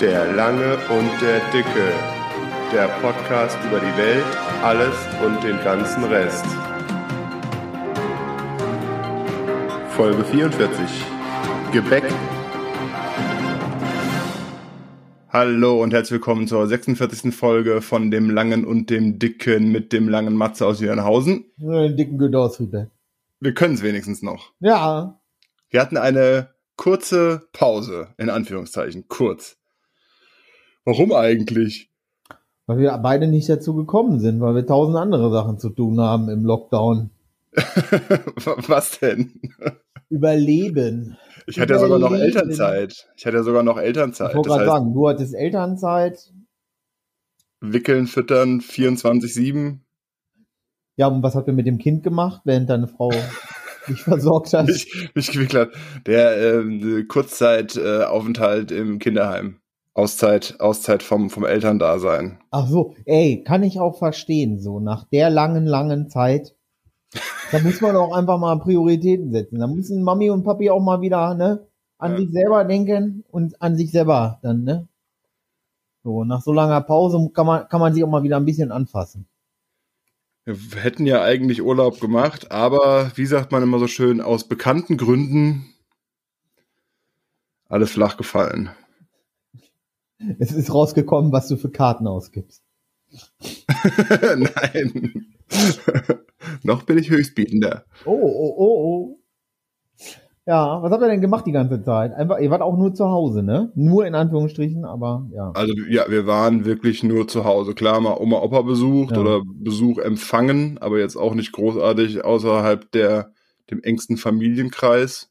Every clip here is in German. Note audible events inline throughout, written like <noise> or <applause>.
Der Lange und der Dicke. Der Podcast über die Welt, alles und den ganzen Rest. Folge 44. Gebäck. Hallo und herzlich willkommen zur 46. Folge von dem Langen und dem Dicken mit dem langen Matze aus Jürgenhausen. Den dicken Gedaußhüter. Wir können es wenigstens noch. Ja. Wir hatten eine kurze Pause, in Anführungszeichen, kurz. Warum eigentlich? Weil wir beide nicht dazu gekommen sind, weil wir tausend andere Sachen zu tun haben im Lockdown. <laughs> Was denn? Überleben. Ich hatte ja sogar noch. Elternzeit. Ich hatte ja sogar noch Elternzeit. Ich wollte gerade sagen, du hattest Elternzeit. wickeln, füttern, 24-7. Ja, und was habt ihr mit dem Kind gemacht, während deine Frau <laughs> dich versorgt hat? Mich, mich gewickelt hat. Der ähm, Kurzzeitaufenthalt im Kinderheim. Auszeit, Auszeit vom, vom Elterndasein. Ach so, ey, kann ich auch verstehen, so nach der langen, langen Zeit. Da muss man auch einfach mal Prioritäten setzen. Da müssen Mami und Papi auch mal wieder, ne, an Ja. sich selber denken und an sich selber dann, ne? So, nach so langer Pause kann man, kann man sich auch mal wieder ein bisschen anfassen. Wir hätten ja eigentlich Urlaub gemacht, aber wie sagt man immer so schön, aus bekannten Gründen alles flach gefallen. <laughs> Es ist rausgekommen, was du für Karten ausgibst. <laughs> Nein. <laughs> Noch bin ich Höchstbietender. Oh, oh, oh, oh. Ja, was habt ihr denn gemacht die ganze Zeit? Einfach, ihr wart auch nur zu Hause, ne? Nur in Anführungsstrichen, aber ja. Also ja, wir waren wirklich nur zu Hause. Klar, mal Oma, Opa besucht Ja. oder Besuch empfangen, aber jetzt auch nicht großartig außerhalb der dem engsten Familienkreis.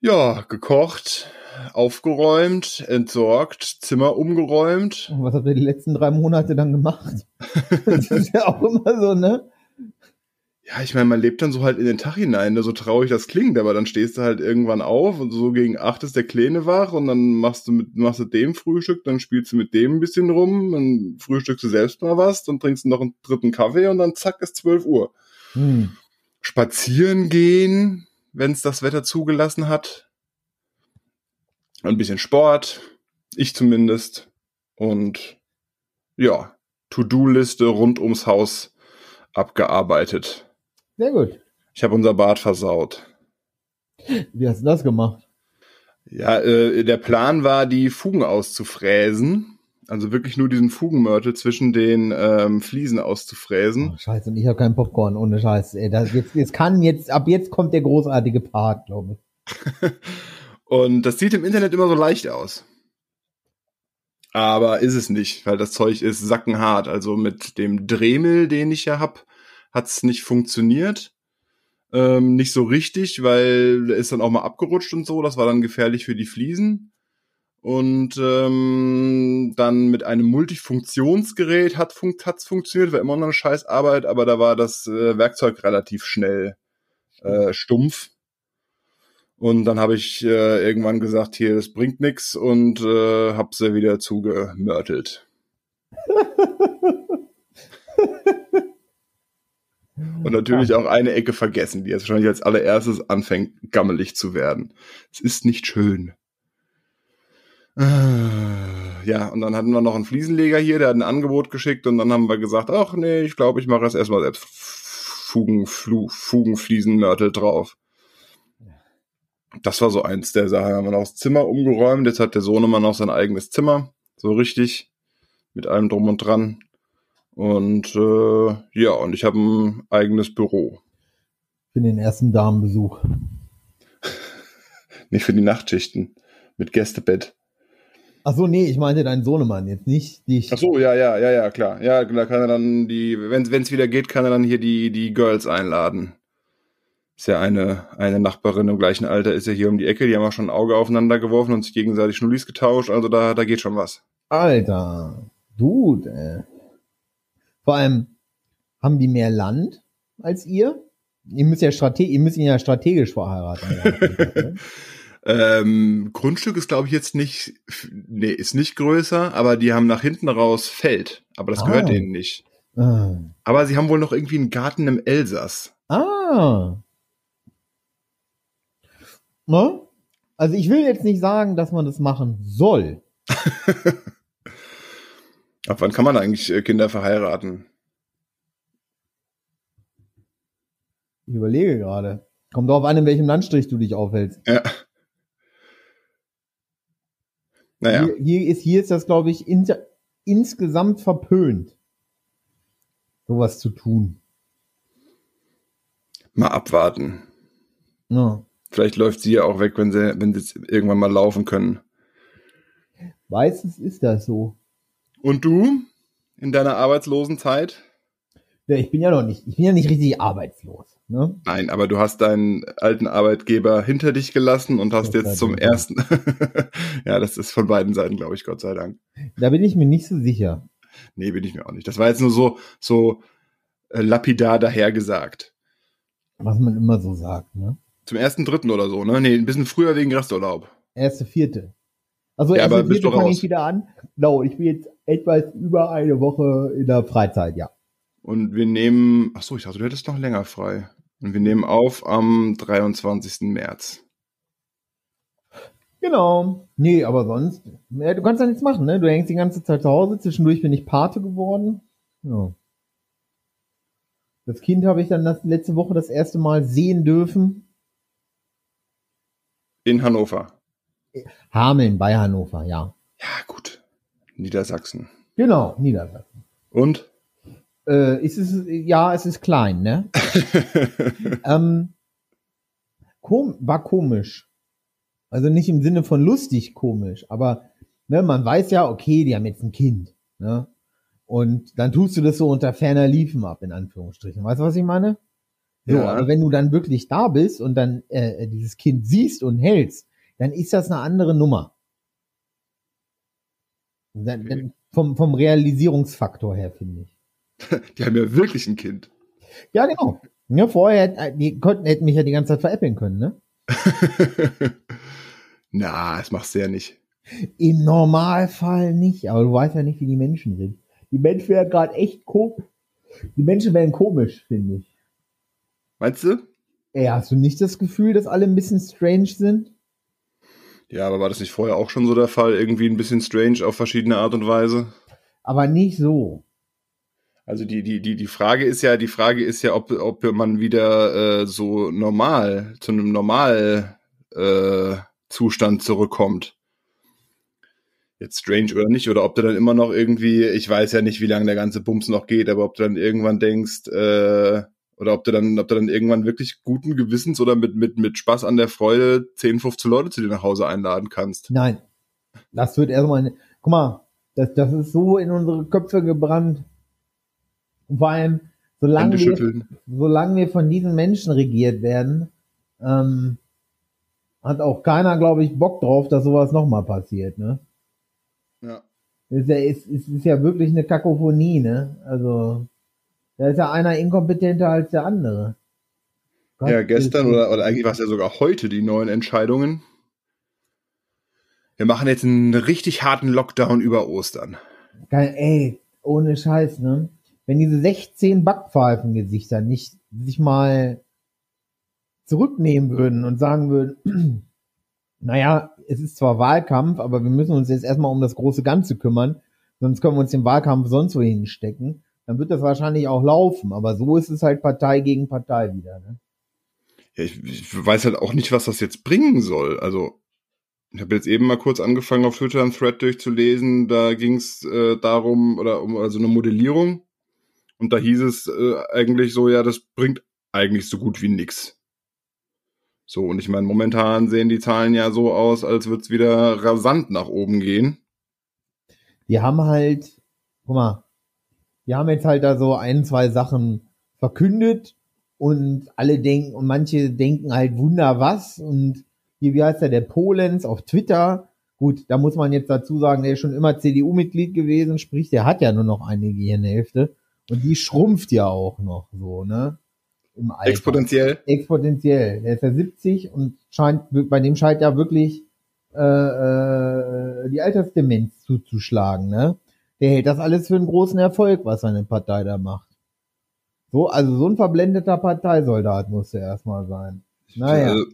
Ja, gekocht, aufgeräumt, entsorgt, Zimmer umgeräumt. Und was habt ihr die letzten drei Monate dann gemacht? <laughs> das ist ja auch immer so, ne? Ja, ich meine, man lebt dann so halt in den Tag hinein, ne? so traurig das klingt, aber dann stehst du halt irgendwann auf und so gegen acht ist der Kleine wach und dann machst du mit, machst du dem Frühstück, dann spielst du mit dem ein bisschen rum, dann frühstückst du selbst mal was, dann trinkst du noch einen dritten Kaffee und dann zack ist 12 Uhr. Hm. Spazieren gehen, wenn es das Wetter zugelassen hat. Ein bisschen Sport, ich zumindest. Und ja, To-Do-Liste rund ums Haus abgearbeitet. Sehr gut. Ich habe unser Bad versaut. Wie hast du das gemacht? Ja, äh, der Plan war, die Fugen auszufräsen. Also wirklich nur diesen Fugenmörtel zwischen den ähm, Fliesen auszufräsen. Oh, scheiße, und ich habe keinen Popcorn, ohne Scheiß. Ey, das, jetzt, jetzt kann jetzt, ab jetzt kommt der großartige Part, glaube ich. <laughs> Und das sieht im Internet immer so leicht aus. Aber ist es nicht, weil das Zeug ist sackenhart. Also mit dem Dremel, den ich ja hab, hat's nicht funktioniert. Ähm, nicht so richtig, weil der ist dann auch mal abgerutscht und so. Das war dann gefährlich für die Fliesen. Und ähm, dann mit einem Multifunktionsgerät hat fun hat's funktioniert, war immer noch eine scheiß Arbeit, aber da war das äh, Werkzeug relativ schnell äh, stumpf. Und dann habe ich äh, irgendwann gesagt, hier, das bringt nix und äh, hab sie wieder zugemörtelt. <laughs> und natürlich auch eine Ecke vergessen, die jetzt wahrscheinlich als allererstes anfängt, gammelig zu werden. Es ist nicht schön. Äh, Ja, und dann hatten wir noch einen Fliesenleger hier, der hat ein Angebot geschickt und dann haben wir gesagt, ach nee, ich glaube, ich mache jetzt erstmal selbst Fugen, Flu, Fugenfliesenmörtel drauf. Das war so eins der Sachen. Haben wir noch das Zimmer umgeräumt. Jetzt hat der Sohnemann noch sein eigenes Zimmer. So richtig. Mit allem drum und dran. Und äh, ja, und ich habe ein eigenes Büro. Für den ersten Damenbesuch. <laughs> Nicht für die Nachtschichten. Mit Gästebett. Ach so, nee, ich meinte deinen Sohnemann, jetzt nicht dich. Ach so, ja, ja, ja, ja, klar. Ja, da kann er dann die, wenn es wieder geht, kann er dann hier die, die Girls einladen. Ist ja eine, eine Nachbarin im gleichen Alter, ist ja hier um die Ecke, die haben auch schon ein Auge aufeinander geworfen und sich gegenseitig Schnullis getauscht, also da, da geht schon was. Alter, Dude, ey. Vor allem, haben die mehr Land als ihr? Ihr müsst ja strate ihr müsst ihn ja strategisch verheiraten. <laughs> Ähm, Grundstück ist, glaube ich, jetzt nicht, nee, ist nicht größer, aber die haben nach hinten raus Feld. Aber das Ah. gehört denen nicht. ah. Aber sie haben wohl noch irgendwie einen Garten im Elsass. ah. Ne? Also ich will jetzt nicht sagen, dass man das machen soll. <laughs> Ab wann kann man eigentlich äh, Kinder verheiraten? Ich überlege gerade. Kommt drauf an, in welchem Landstrich du dich aufhältst. Ja. Naja. Hier, hier ist, hier ist das, glaube ich, inter, insgesamt verpönt, sowas zu tun. Mal abwarten. Ja. Vielleicht läuft sie ja auch weg, wenn sie, wenn sie irgendwann mal laufen können. Meistens ist das so. Und du? In deiner arbeitslosen Zeit? Ja, ich bin ja noch nicht, ich bin ja nicht richtig arbeitslos. Ne? Nein, aber du hast deinen alten Arbeitgeber hinter dich gelassen und hast Gott jetzt zum Dank. ersten. <laughs> ja, das ist von beiden Seiten, glaube ich, Gott sei Dank. Da bin ich mir nicht so sicher. Nee, bin ich mir auch nicht. Das war jetzt nur so, so äh, lapidar dahergesagt. Was man immer so sagt, ne? Zum ersten, dritten oder so, ne? Nee, ein bisschen früher wegen Resturlaub. Erste, vierte. Also Ja, erste, aber vierte fange ich wieder an. Genau, ich bin jetzt etwas über eine Woche in der Freizeit, ja. Und wir nehmen, ach so, ich dachte, du hättest noch länger frei. Und wir nehmen auf am 23. März. Genau. Nee, aber sonst, ja, du kannst ja nichts machen, ne? Du hängst die ganze Zeit zu Hause. Zwischendurch bin ich Pate geworden. Ja. Das Kind habe ich dann das letzte Woche das erste Mal sehen dürfen. In Hannover. Hameln bei Hannover, ja. Ja, gut. Niedersachsen. Genau, Niedersachsen. Und? Äh, ist es, ja, es ist klein, ne? <laughs> ähm, kom war komisch. Also nicht im Sinne von lustig komisch, aber ne, man weiß ja, okay, die haben jetzt ein Kind. Ne? Und dann tust du das so unter ferner Liefen ab, in Anführungsstrichen. Weißt du, was ich meine? So, Ja. aber wenn du dann wirklich da bist und dann äh, dieses Kind siehst und hältst, dann ist das eine andere Nummer. Dann, Okay. dann vom, vom Realisierungsfaktor her, finde ich. <laughs> Die haben ja wirklich ein Kind. Ja, genau. Ja, vorher hätten, die konnten, hätten mich ja die ganze Zeit veräppeln können, ne? <laughs> Na, das machst du ja nicht. Im Normalfall nicht, aber du weißt ja nicht, wie die Menschen sind. Die Menschen werden gerade echt komisch. Die Menschen werden komisch, finde ich. Meinst du? Ey, hast du nicht das Gefühl, dass alle ein bisschen strange sind? Ja, aber war das nicht vorher auch schon so der Fall? Irgendwie ein bisschen strange auf verschiedene Art und Weise? Aber nicht so. Also die, die, die, die Frage ist ja, die Frage ist ja, ob, ob man wieder äh, so normal, zu einem Normal äh, Zustand zurückkommt. Jetzt strange oder nicht, oder ob du dann immer noch irgendwie, ich weiß ja nicht, wie lange der ganze Bums noch geht, aber ob du dann irgendwann denkst, äh, oder ob du dann, ob du dann irgendwann wirklich guten Gewissens oder mit, mit, mit Spaß an der Freude 10, 15 Leute zu dir nach Hause einladen kannst. Nein. Das wird erstmal, guck mal, das, das ist so in unsere Köpfe gebrannt. Und vor allem, solange wir, solange wir von diesen Menschen regiert werden, ähm, hat auch keiner, glaube ich, Bock drauf, dass sowas nochmal passiert, ne? Ja. Es ist, ja, es, es ist ja wirklich eine Kakophonie, ne? Also, da ist ja einer inkompetenter als der andere. Gott, Ja, gestern oder, oder eigentlich war es ja sogar heute die neuen Entscheidungen. Wir machen jetzt einen richtig harten Lockdown über Ostern. Geil, ey, ohne Scheiß, ne? Wenn diese 16 Backpfeifengesichter nicht sich mal zurücknehmen würden und sagen würden, <clears throat> naja, es ist zwar Wahlkampf, aber wir müssen uns jetzt erstmal um das große Ganze kümmern, sonst können wir uns den Wahlkampf sonst wo hinstecken, dann wird das wahrscheinlich auch laufen. Aber so ist es halt Partei gegen Partei wieder, ne? Ja, ich, ich weiß halt auch nicht, was das jetzt bringen soll. Also, ich habe jetzt eben mal kurz angefangen, auf Twitter einen Thread durchzulesen. Da ging es äh, darum, oder um also eine Modellierung. Und da hieß es äh, eigentlich so, ja, das bringt eigentlich so gut wie nix. So, und ich meine, momentan sehen die Zahlen ja so aus, als wird's wieder rasant nach oben gehen. die haben halt, guck mal, die haben jetzt halt da so ein, zwei Sachen verkündet und alle denken, und manche denken halt Wunder was und hier, wie heißt der, der Polens auf Twitter, gut, da muss man jetzt dazu sagen, der ist schon immer CDU-Mitglied gewesen, sprich, der hat ja nur noch eine Gehirnhälfte und die schrumpft ja auch noch so, ne? Im Alter Exponentiell. exponentiell. Der ist ja 70 und scheint, bei dem scheint ja wirklich äh, äh, die Altersdemenz zuzuschlagen, ne? Der hält das alles für einen großen Erfolg, was seine Partei da macht. So, also so ein verblendeter Parteisoldat muss er erstmal sein. Naja. Also,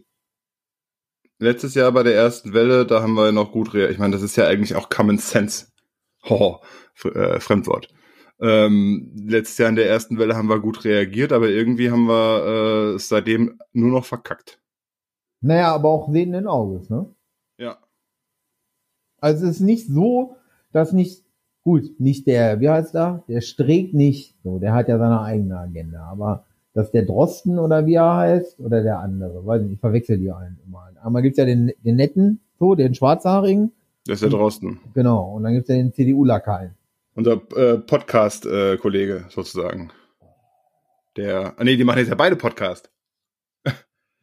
letztes Jahr bei der ersten Welle, da haben wir noch gut reagiert. Ich meine, das ist ja eigentlich auch Common Sense. <laughs> Ho, äh, Fremdwort. Ähm, letztes Jahr in der ersten Welle haben wir gut reagiert, aber irgendwie haben wir äh, seitdem nur noch verkackt. Naja, aber auch sehenden Auges, ne? Ja. Also es ist nicht so, dass nicht, gut, nicht der, wie heißt er? Der Streeck nicht, so, der hat ja seine eigene Agenda, aber dass der Drosten oder wie er heißt, oder der andere, weiß nicht, ich verwechsel die einen immer. Einmal gibt's ja den, den netten, so, den schwarzhaarigen. Das ist der Drosten. Genau, und dann gibt's ja den CDU-Lakaien. Unser äh, Podcast-Kollege sozusagen. Der, ah, nee, die machen jetzt ja beide Podcast.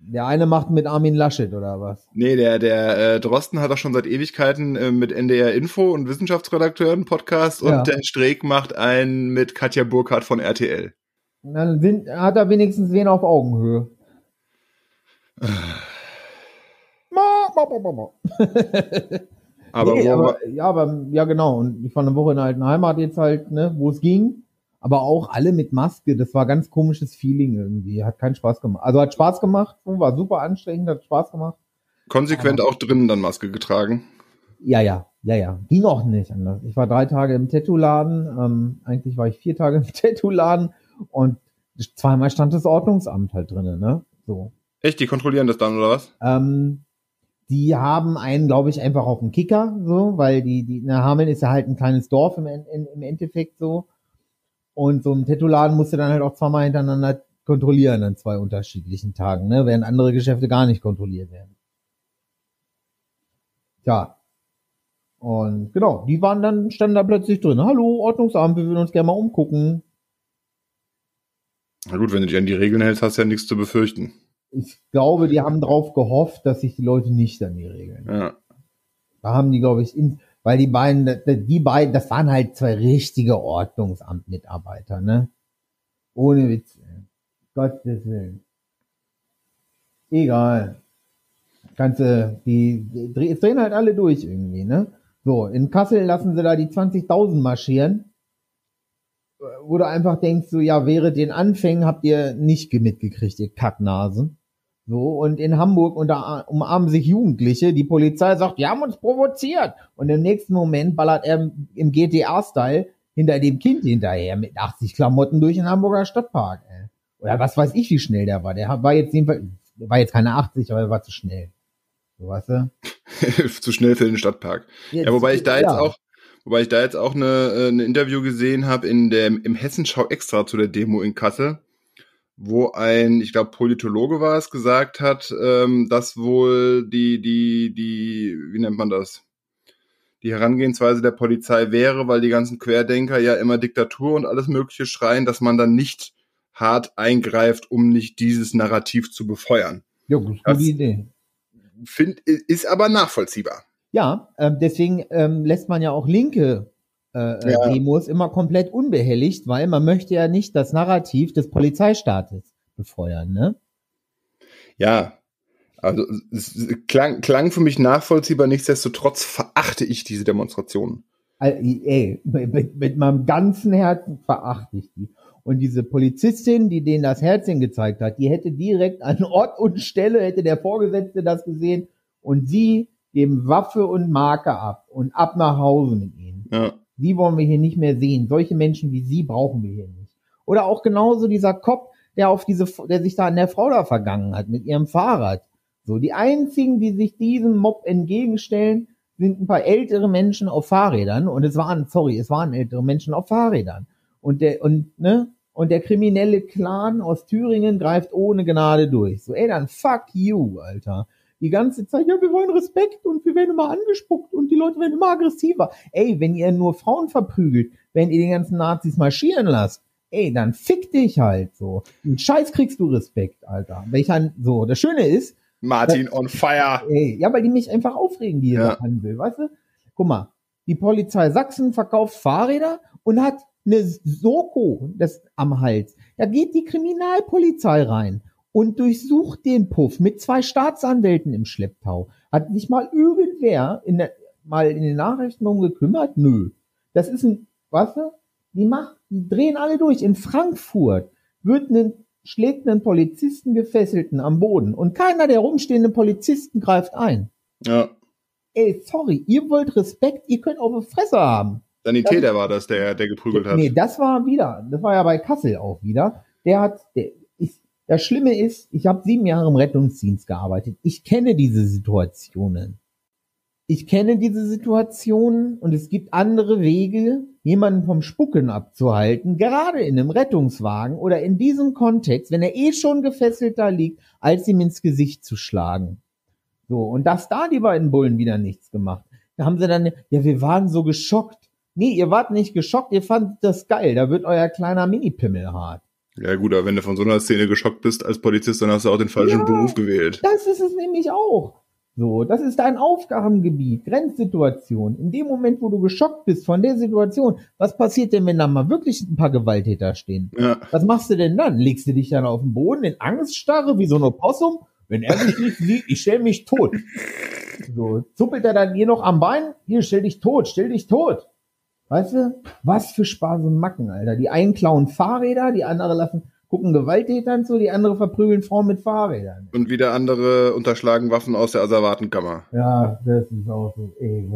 Der eine macht mit Armin Laschet oder was? Nee, der, der äh, Drosten hat auch schon seit Ewigkeiten äh, mit NDR Info und Wissenschaftsredakteuren Podcast Ja. und der Streeck macht einen mit Katja Burkhardt von RTL. Dann sind, hat er wenigstens wen auf Augenhöhe. <sighs> Aber, <laughs> nee, aber ja, aber ja genau. Und ich war eine Woche in der alten Heimat jetzt halt, ne, wo es ging. Aber auch alle mit Maske. Das war ganz komisches Feeling irgendwie. Hat keinen Spaß gemacht. Also hat Spaß gemacht, war super anstrengend, hat Spaß gemacht. konsequent auch drinnen dann Maske getragen. Ja, ja, ja, ja. Ging auch nicht anders. Ich war drei Tage im Tattoo-Laden. Ähm, eigentlich war ich vier Tage im <laughs> Tattoo-Laden und zweimal stand das Ordnungsamt halt drinnen, ne? So. Echt, die kontrollieren das dann oder was? Ähm, die haben einen, glaube ich, einfach auf dem Kicker, so, weil die, die, na, Hameln ist ja halt ein kleines Dorf im, im Endeffekt so. Und so ein Tattoo-Laden musste dann halt auch zweimal hintereinander kontrollieren an zwei unterschiedlichen Tagen, ne, während andere Geschäfte gar nicht kontrolliert werden. Tja. Und genau, die waren dann, standen da plötzlich drin. Hallo, Ordnungsamt, wir würden uns gerne mal umgucken. Na gut, wenn du dich an die Regeln hältst, hast du ja nichts zu befürchten. Ich glaube, die haben drauf gehofft, dass sich die Leute nicht an die Regeln Ja. Da haben die, glaube ich, in, weil die beiden, die beiden, das waren halt zwei richtige Ordnungsamtmitarbeiter, ne? Ohne Witz. Gottes Willen. Egal. Ganze, die, die drehen halt alle durch irgendwie, ne? So, in Kassel lassen sie da die 20.000 marschieren. Wo du einfach denkst, so, ja, während den Anfängen habt ihr nicht ge- mitgekriegt, ihr Kacknasen. So, und in Hamburg unter, umarmen sich Jugendliche. Die Polizei sagt, die haben uns provoziert. Und im nächsten Moment ballert er im GTA-Style hinter dem Kind hinterher mit 80 Klamotten durch den Hamburger Stadtpark. Ey. Oder was weiß ich, wie schnell der war. Der war jetzt jedenfalls, der war jetzt keine 80, aber er war zu schnell. So, weißt du? <laughs> zu schnell für den Stadtpark. Jetzt, Ja, wobei ich da jetzt ja. auch, wobei ich da jetzt auch eine, äh, ein Interview gesehen habe in dem im Hessenschau extra zu der Demo in Kassel, wo ein, ich glaube Politologe war es, gesagt hat, ähm, dass wohl die die die wie nennt man das? Die Herangehensweise der Polizei wäre, weil die ganzen Querdenker ja immer Diktatur und alles Mögliche schreien, dass man dann nicht hart eingreift, um nicht dieses Narrativ zu befeuern. Ja, gute Das- Idee. Find, ist aber nachvollziehbar. Ja, ähm, deswegen ähm, lässt man ja auch linke äh, äh, Ja. Demos immer komplett unbehelligt, weil man möchte ja nicht das Narrativ des Polizeistaates befeuern, ne? Ja, also es klang, klang für mich nachvollziehbar, nichtsdestotrotz verachte ich diese Demonstrationen. Al- Ey, mit, mit meinem ganzen Herzen verachte ich die. Und diese Polizistin, die denen das Herzchen gezeigt hat, die hätte direkt an Ort und Stelle, hätte der Vorgesetzte das gesehen und sie geben Waffe und Marke ab und ab nach Hause mit ihnen. Ja, Die wollen wir hier nicht mehr sehen. Solche Menschen wie sie brauchen wir hier nicht. Oder auch genauso dieser Cop, der auf diese, der sich da an der Frau da vergangen hat mit ihrem Fahrrad. So, die einzigen, die sich diesem Mob entgegenstellen, sind ein paar ältere Menschen auf Fahrrädern. Und es waren, sorry, es waren ältere Menschen auf Fahrrädern. Und der, und, ne? Und der kriminelle Clan aus Thüringen greift ohne Gnade durch. So, ey, dann fuck you, Alter. Die ganze Zeit, ja, wir wollen Respekt und wir werden immer angespuckt und die Leute werden immer aggressiver. Ey, wenn ihr nur Frauen verprügelt, wenn ihr die ganzen Nazis marschieren lasst, ey, dann fick dich halt so. Einen Scheiß kriegst du Respekt, Alter. Welcher, so, das Schöne ist, Martin on fire. ey, ja, weil die mich einfach aufregen, die Ja. ja. will, weißt du? Guck mal, die Polizei Sachsen verkauft Fahrräder und hat eine Soko das am Hals. Da geht die Kriminalpolizei rein und durchsucht den Puff mit zwei Staatsanwälten im Schlepptau. Hat sich mal irgendwer in der, mal in den Nachrichten drum gekümmert? Nö. Das ist ein, du, die macht, die drehen alle durch. In Frankfurt wird ein schlägt einen Polizisten gefesselten am Boden und keiner der rumstehenden Polizisten greift ein. Ja. Ey, sorry, ihr wollt Respekt, ihr könnt auch eine Fresse haben. Sanitäter war das, der, der geprügelt hat. Nee, das war wieder, das war ja bei Kassel auch wieder. Der hat, der, das Schlimme ist, ich habe sieben Jahre im Rettungsdienst gearbeitet. Ich kenne diese Situationen. Ich kenne diese Situationen und es gibt andere Wege, jemanden vom Spucken abzuhalten, gerade in einem Rettungswagen oder in diesem Kontext, wenn er eh schon gefesselt da liegt, als ihm ins Gesicht zu schlagen. So, und dass da die beiden Bullen wieder nichts gemacht. Da haben sie dann, ja, wir waren so geschockt. Nee, ihr wart nicht geschockt, ihr fandet das geil, da wird euer kleiner Mini-Pimmel hart. Ja gut, aber wenn du von so einer Szene geschockt bist als Polizist, dann hast du auch den falschen Ja. Beruf gewählt. Das ist es nämlich auch. So, das ist dein Aufgabengebiet, Grenzsituation. In dem Moment, wo du geschockt bist von der Situation, was passiert denn, wenn da mal wirklich ein paar Gewalttäter stehen? Ja. Was machst du denn dann? Legst du dich dann auf den Boden in Angststarre wie so ein Opossum? Wenn er mich nicht sieht, ich stell mich tot. So, zuppelt er dann hier noch am Bein? Hier, stell dich tot, stell dich tot. Weißt du? Was für Spaß und Macken, Alter. Die einen klauen Fahrräder, die andere lassen, gucken Gewalttätern zu, die andere verprügeln Frauen mit Fahrrädern. Und wieder andere unterschlagen Waffen aus der Asservatenkammer. Ja, das ist auch so, ey,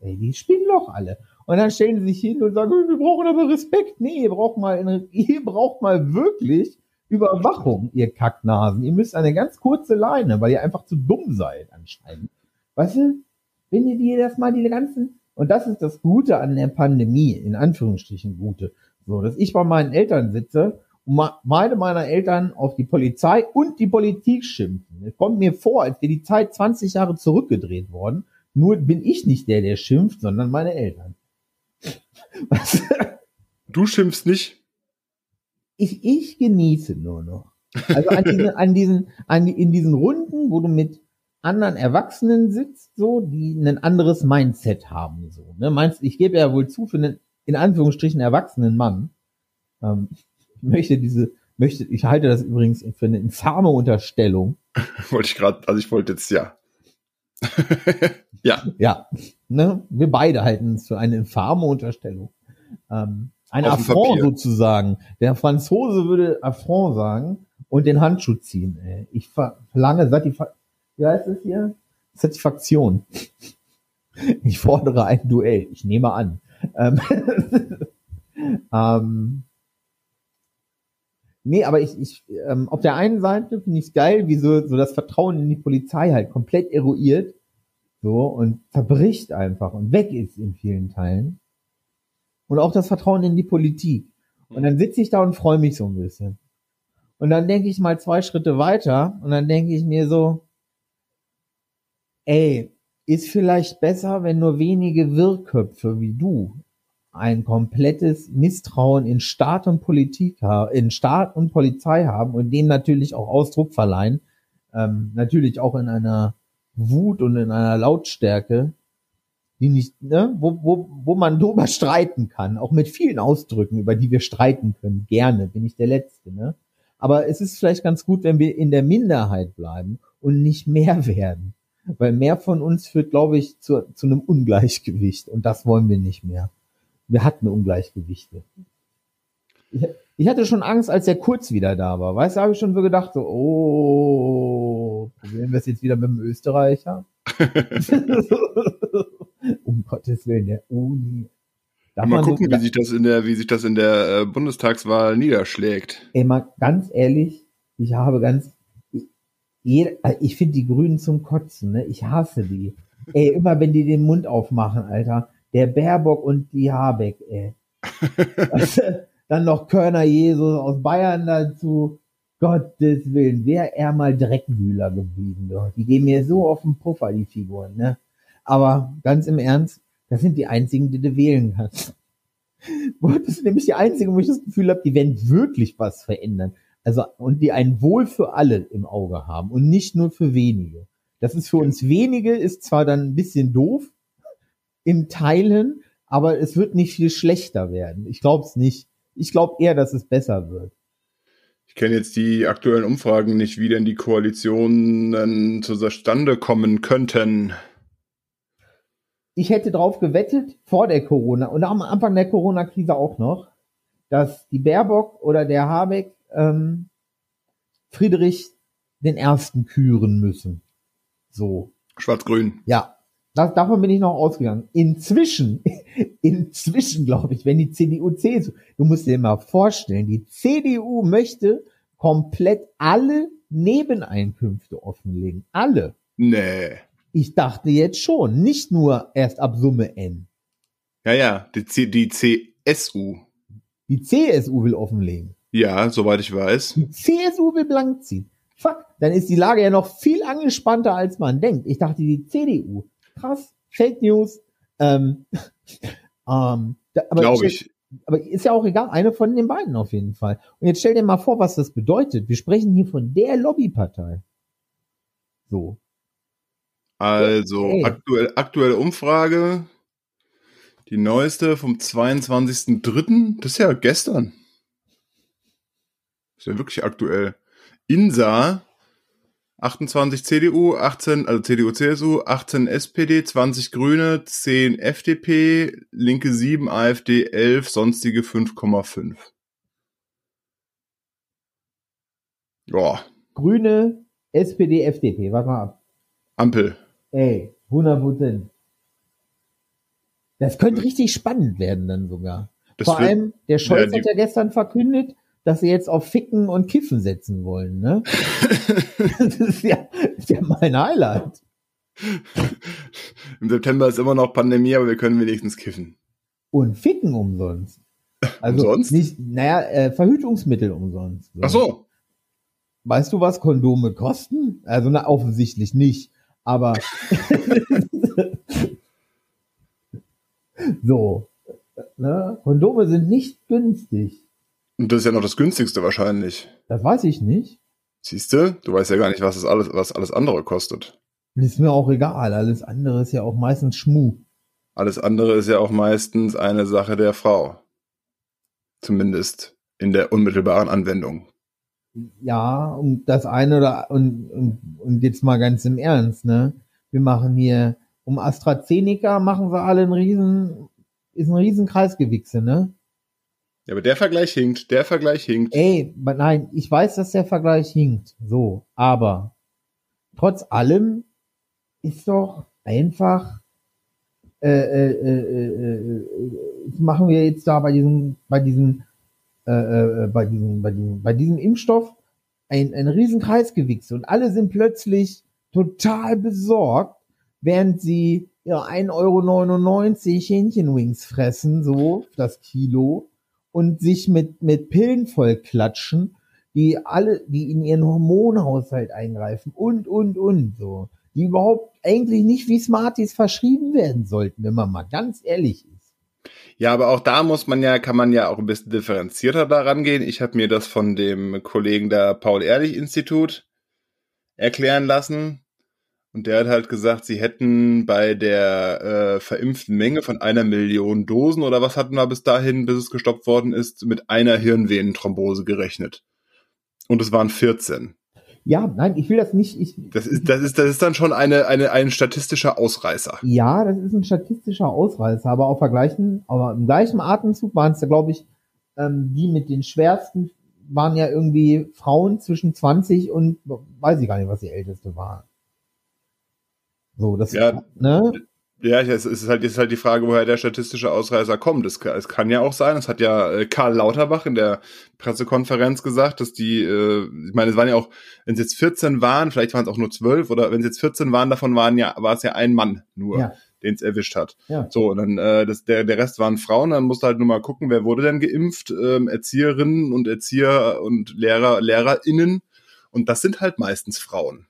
ey, die spinnen doch alle. Und dann stellen sie sich hin und sagen, wir brauchen aber Respekt. Nee, ihr braucht mal, <laughs> ihr braucht mal wirklich Überwachung, ihr Kacknasen. Ihr müsst eine ganz kurze Leine, weil ihr einfach zu dumm seid anscheinend. Weißt du, wenn ihr dir das mal die ganzen, und das ist das Gute an der Pandemie, in Anführungsstrichen Gute, so, dass ich bei meinen Eltern sitze und beide meiner Eltern auf die Polizei und die Politik schimpfen. Es kommt mir vor, als wäre die Zeit 20 Jahre zurückgedreht worden. Nur bin ich nicht der, der schimpft, sondern meine Eltern. <laughs> Was? Du schimpfst nicht? ich, ich genieße nur noch. Also an diesen, an diesen, an, in diesen Runden, wo du mit anderen Erwachsenen sitzt, so, die ein anderes Mindset haben, so, ne, meinst, ich gebe ja wohl zu, für einen, in Anführungsstrichen, erwachsenen Mann, ähm, ich möchte diese, möchte, ich halte das übrigens für eine infame Unterstellung, <laughs> Wollte ich gerade, also ich wollte jetzt ja. <laughs> ja. ja, ne, wir beide halten es für eine infame Unterstellung, ähm, ein Auf Affront sozusagen. Der Franzose würde Affront sagen und den Handschuh ziehen. Ey. Ich ver- verlange Satisfa wie heißt es hier? Satisfaktion. Ich fordere ein Duell. Ich nehme an. Ähm, <laughs> ähm, nee, aber ich, ich ähm, auf der einen Seite finde ich es geil, wie so, so das Vertrauen in die Polizei halt komplett eruiert so und zerbricht einfach und weg ist in vielen Teilen. Und auch das Vertrauen in die Politik. Und dann sitze ich da und freue mich so ein bisschen. Und dann denke ich mal zwei Schritte weiter und dann denke ich mir so, ey, ist vielleicht besser, wenn nur wenige Wirrköpfe wie du ein komplettes Misstrauen in Staat und Politik in Staat und Polizei haben und dem natürlich auch Ausdruck verleihen, ähm, natürlich auch in einer Wut und in einer Lautstärke, die nicht, ne, wo, wo, wo man drüber streiten kann, auch mit vielen Ausdrücken, über die wir streiten können. Gerne, bin ich der Letzte, ne? Aber es ist vielleicht ganz gut, wenn wir in der Minderheit bleiben und nicht mehr <laughs> werden. Weil mehr von uns führt, glaube ich, zu, zu einem Ungleichgewicht. Und das wollen wir nicht mehr. Wir hatten Ungleichgewichte. Ich, ich hatte schon Angst, als der Kurz wieder da war. Weißt du, habe ich schon so gedacht, so, oh, probieren wir es jetzt wieder mit dem Österreicher? <laughs> um Gottes Willen, der Uni. Darf Mal man so- gucken, wie sich das in der, wie sich das in der äh, Bundestagswahl niederschlägt. Ey, mal ganz ehrlich, ich habe ganz, ich, jede- äh, ich finde die Grünen zum Kotzen, ne? Ich hasse die. Ey, immer wenn die den Mund aufmachen, Alter, der Baerbock und die Habeck, ey. <laughs> Dann noch Körner Jesus aus Bayern dazu. Gottes Willen, wäre er mal Dreckwühler geblieben, doch. Die gehen mir so auf den Puffer, die Figuren, ne? Aber ganz im Ernst, das sind die einzigen, die du wählen kannst. <laughs> Das ist nämlich die einzige, wo ich das Gefühl habe, die werden wirklich was verändern. Also, und die ein Wohl für alle im Auge haben und nicht nur für wenige. Das ist für uns wenige, ist zwar dann ein bisschen doof in Teilen, aber es wird nicht viel schlechter werden. Ich glaube es nicht. Ich glaube eher, dass es besser wird. Ich kenne jetzt die aktuellen Umfragen nicht, wie denn die Koalitionen zustande kommen könnten. Ich hätte drauf gewettet, vor der Corona und am Anfang der Corona-Krise auch noch, dass die Baerbock oder der Habeck ähm, Friedrich den ersten küren müssen. So. Schwarz-Grün. Ja. Das, davon bin ich noch ausgegangen. Inzwischen, <laughs> inzwischen glaube ich, wenn die CDU, CSU, du musst dir mal vorstellen, die CDU möchte komplett alle Nebeneinkünfte offenlegen. Alle. Nee. Ich dachte jetzt schon, nicht nur erst ab Summe N. Ja, ja, die, C die CSU. Die CSU will offenlegen. Ja, soweit ich weiß. Die CSU will blank ziehen. Fuck, dann ist die Lage ja noch viel angespannter, als man denkt. Ich dachte, die CDU. Krass, Fake News. Ähm, <laughs> ähm, Glaube ich. Aber ist ja auch egal, eine von den beiden auf jeden Fall. Und jetzt stell dir mal vor, was das bedeutet. Wir sprechen hier von der Lobbypartei. So. Also, Hey. aktuell, aktuelle Umfrage. Die neueste vom 22.03. Das ist ja gestern. Ist ja wirklich aktuell. INSA 28 CDU, 18, also CDU, CSU, 18 SPD, 20 Grüne, 10 FDP, Linke 7, AfD 11, sonstige 5,5. Ja, Grüne, SPD, FDP. Warte mal ab. Ampel. Ey, 100 Prozent. Das könnte richtig spannend werden dann sogar. Das Vor wird- allem, der Scholz Ja, die- hat ja gestern verkündet, dass sie jetzt auf Ficken und Kiffen setzen wollen, ne? <laughs> das ist ja, ist ja mein Highlight. Im September ist immer noch Pandemie, aber wir können wenigstens kiffen. Und Ficken umsonst. Also Umsonst? nicht, naja, äh, Verhütungsmittel umsonst. Ach so. Weißt du, was Kondome kosten? Also na, offensichtlich nicht. Aber <laughs> so. Ne? Kondome sind nicht günstig. Und das ist ja noch das günstigste wahrscheinlich. Das weiß ich nicht. Siehst du? Du weißt ja gar nicht, was das alles, was alles andere kostet. Ist mir auch egal. Alles andere ist ja auch meistens Schmuh. Alles andere ist ja auch meistens eine Sache der Frau. Zumindest in der unmittelbaren Anwendung. Ja, und das eine oder und, und, und jetzt mal ganz im Ernst, ne? Wir machen hier um AstraZeneca machen wir alle einen riesen, ist ein riesen Kreisgewichse, ne? Ja, aber der Vergleich hinkt. Der Vergleich hinkt. Ey, nein, ich weiß, dass der Vergleich hinkt. So, aber trotz allem ist doch einfach äh, äh, äh, äh, äh, machen wir jetzt da bei diesem bei diesem äh, äh, bei diesem bei diesem bei diesem Impfstoff ein ein riesen Kreisgewichse und alle sind plötzlich total besorgt, während sie ja 1,99 Euro Hähnchenwings fressen, so das Kilo und sich mit, mit Pillen vollklatschen, die alle, die in ihren Hormonhaushalt eingreifen und, und, und, so. Die überhaupt eigentlich nicht wie Smarties verschrieben werden sollten, wenn man mal ganz ehrlich ist. Ja, aber auch da muss man ja, kann man ja auch ein bisschen differenzierter daran gehen. Ich habe mir das von dem Kollegen der Paul-Ehrlich-Institut erklären lassen. Und der hat halt gesagt, sie hätten bei der äh, verimpften Menge von einer Million Dosen oder was hatten wir bis dahin, bis es gestoppt worden ist, mit einer Hirnvenenthrombose gerechnet. Und es waren 14. Ja, nein, ich will das nicht, ich, Das ist, das ist, das ist dann schon eine, eine, ein statistischer Ausreißer. ja, das ist ein statistischer Ausreißer, aber auf vergleichen, aber im gleichen Atemzug waren es ja, glaube ich, ähm, die mit den schwersten waren ja irgendwie Frauen zwischen 20 und weiß ich gar nicht, was die älteste war. So, das, Ja. ne? Ja, es ist halt, es ist halt die Frage, woher der statistische Ausreißer kommt. Es kann, es kann ja auch sein, es hat ja äh, Karl Lauterbach in der Pressekonferenz gesagt, dass die, äh, ich meine, es waren ja auch, wenn es jetzt 14 waren, vielleicht waren es auch nur 12, oder wenn es jetzt 14 waren, davon waren ja, war es ja ein Mann nur, Ja. den es erwischt hat. Ja. So, und dann, äh, das, der, der Rest waren Frauen, dann musst du halt nur mal gucken, wer wurde denn geimpft, ähm, Erzieherinnen und Erzieher und Lehrer, LehrerInnen. Und das sind halt meistens Frauen.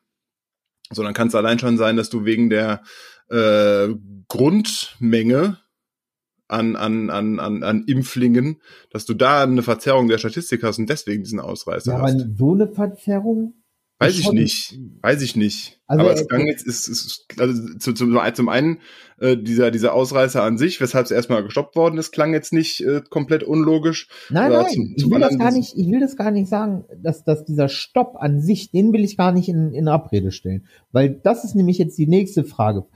So, dann kann es allein schon sein, dass du wegen der äh, Grundmenge an, an, an, an, an Impflingen, dass du da eine Verzerrung der Statistik hast und deswegen diesen Ausreißer Ja, aber hast. so eine Verzerrung? Weiß ich nicht. Weiß ich nicht. Also, aber äh, es klang jetzt, ist, ist, also zu, zum, zum einen äh, dieser, dieser Ausreißer an sich, weshalb es erstmal gestoppt worden ist, klang jetzt nicht äh, komplett unlogisch. Nein, Oder nein, zum- ich zum will das gar nicht, ich will das gar nicht sagen, dass, dass dieser Stopp an sich, den will ich gar nicht in, in Abrede stellen. Weil das ist nämlich jetzt die nächste Frage.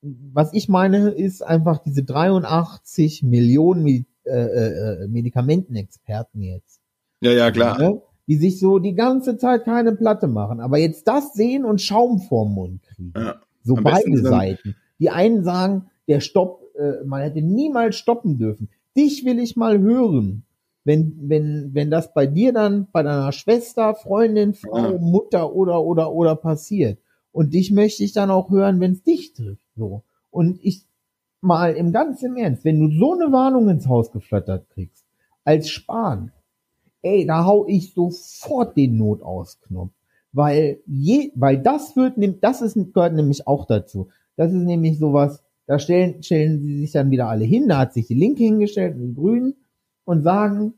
Was ich meine, ist einfach diese 83 Millionen Medi- äh, äh, Medikamentenexperten jetzt. Ja, ja, klar. Ne? Die sich so die ganze Zeit keine Platte machen, aber jetzt das sehen und Schaum vorm Mund kriegen. Ja. So beide Seiten. Die einen sagen, der Stopp, äh, man hätte niemals stoppen dürfen. Dich will ich mal hören. Wenn, wenn, wenn das bei dir dann, bei deiner Schwester, Freundin, Frau, Ja. Mutter oder, oder, oder passiert. Und dich möchte ich dann auch hören, wenn es dich trifft. So. Und ich mal im ganz im Ernst, wenn du so eine Warnung ins Haus geflattert kriegst, als Spahn, ey, da hau ich sofort den Notausknopf. Weil je, weil das wird, das ist, gehört nämlich auch dazu. Das ist nämlich sowas, da stellen, stellen sie sich dann wieder alle hin, da hat sich die Linke hingestellt und die Grünen und sagen,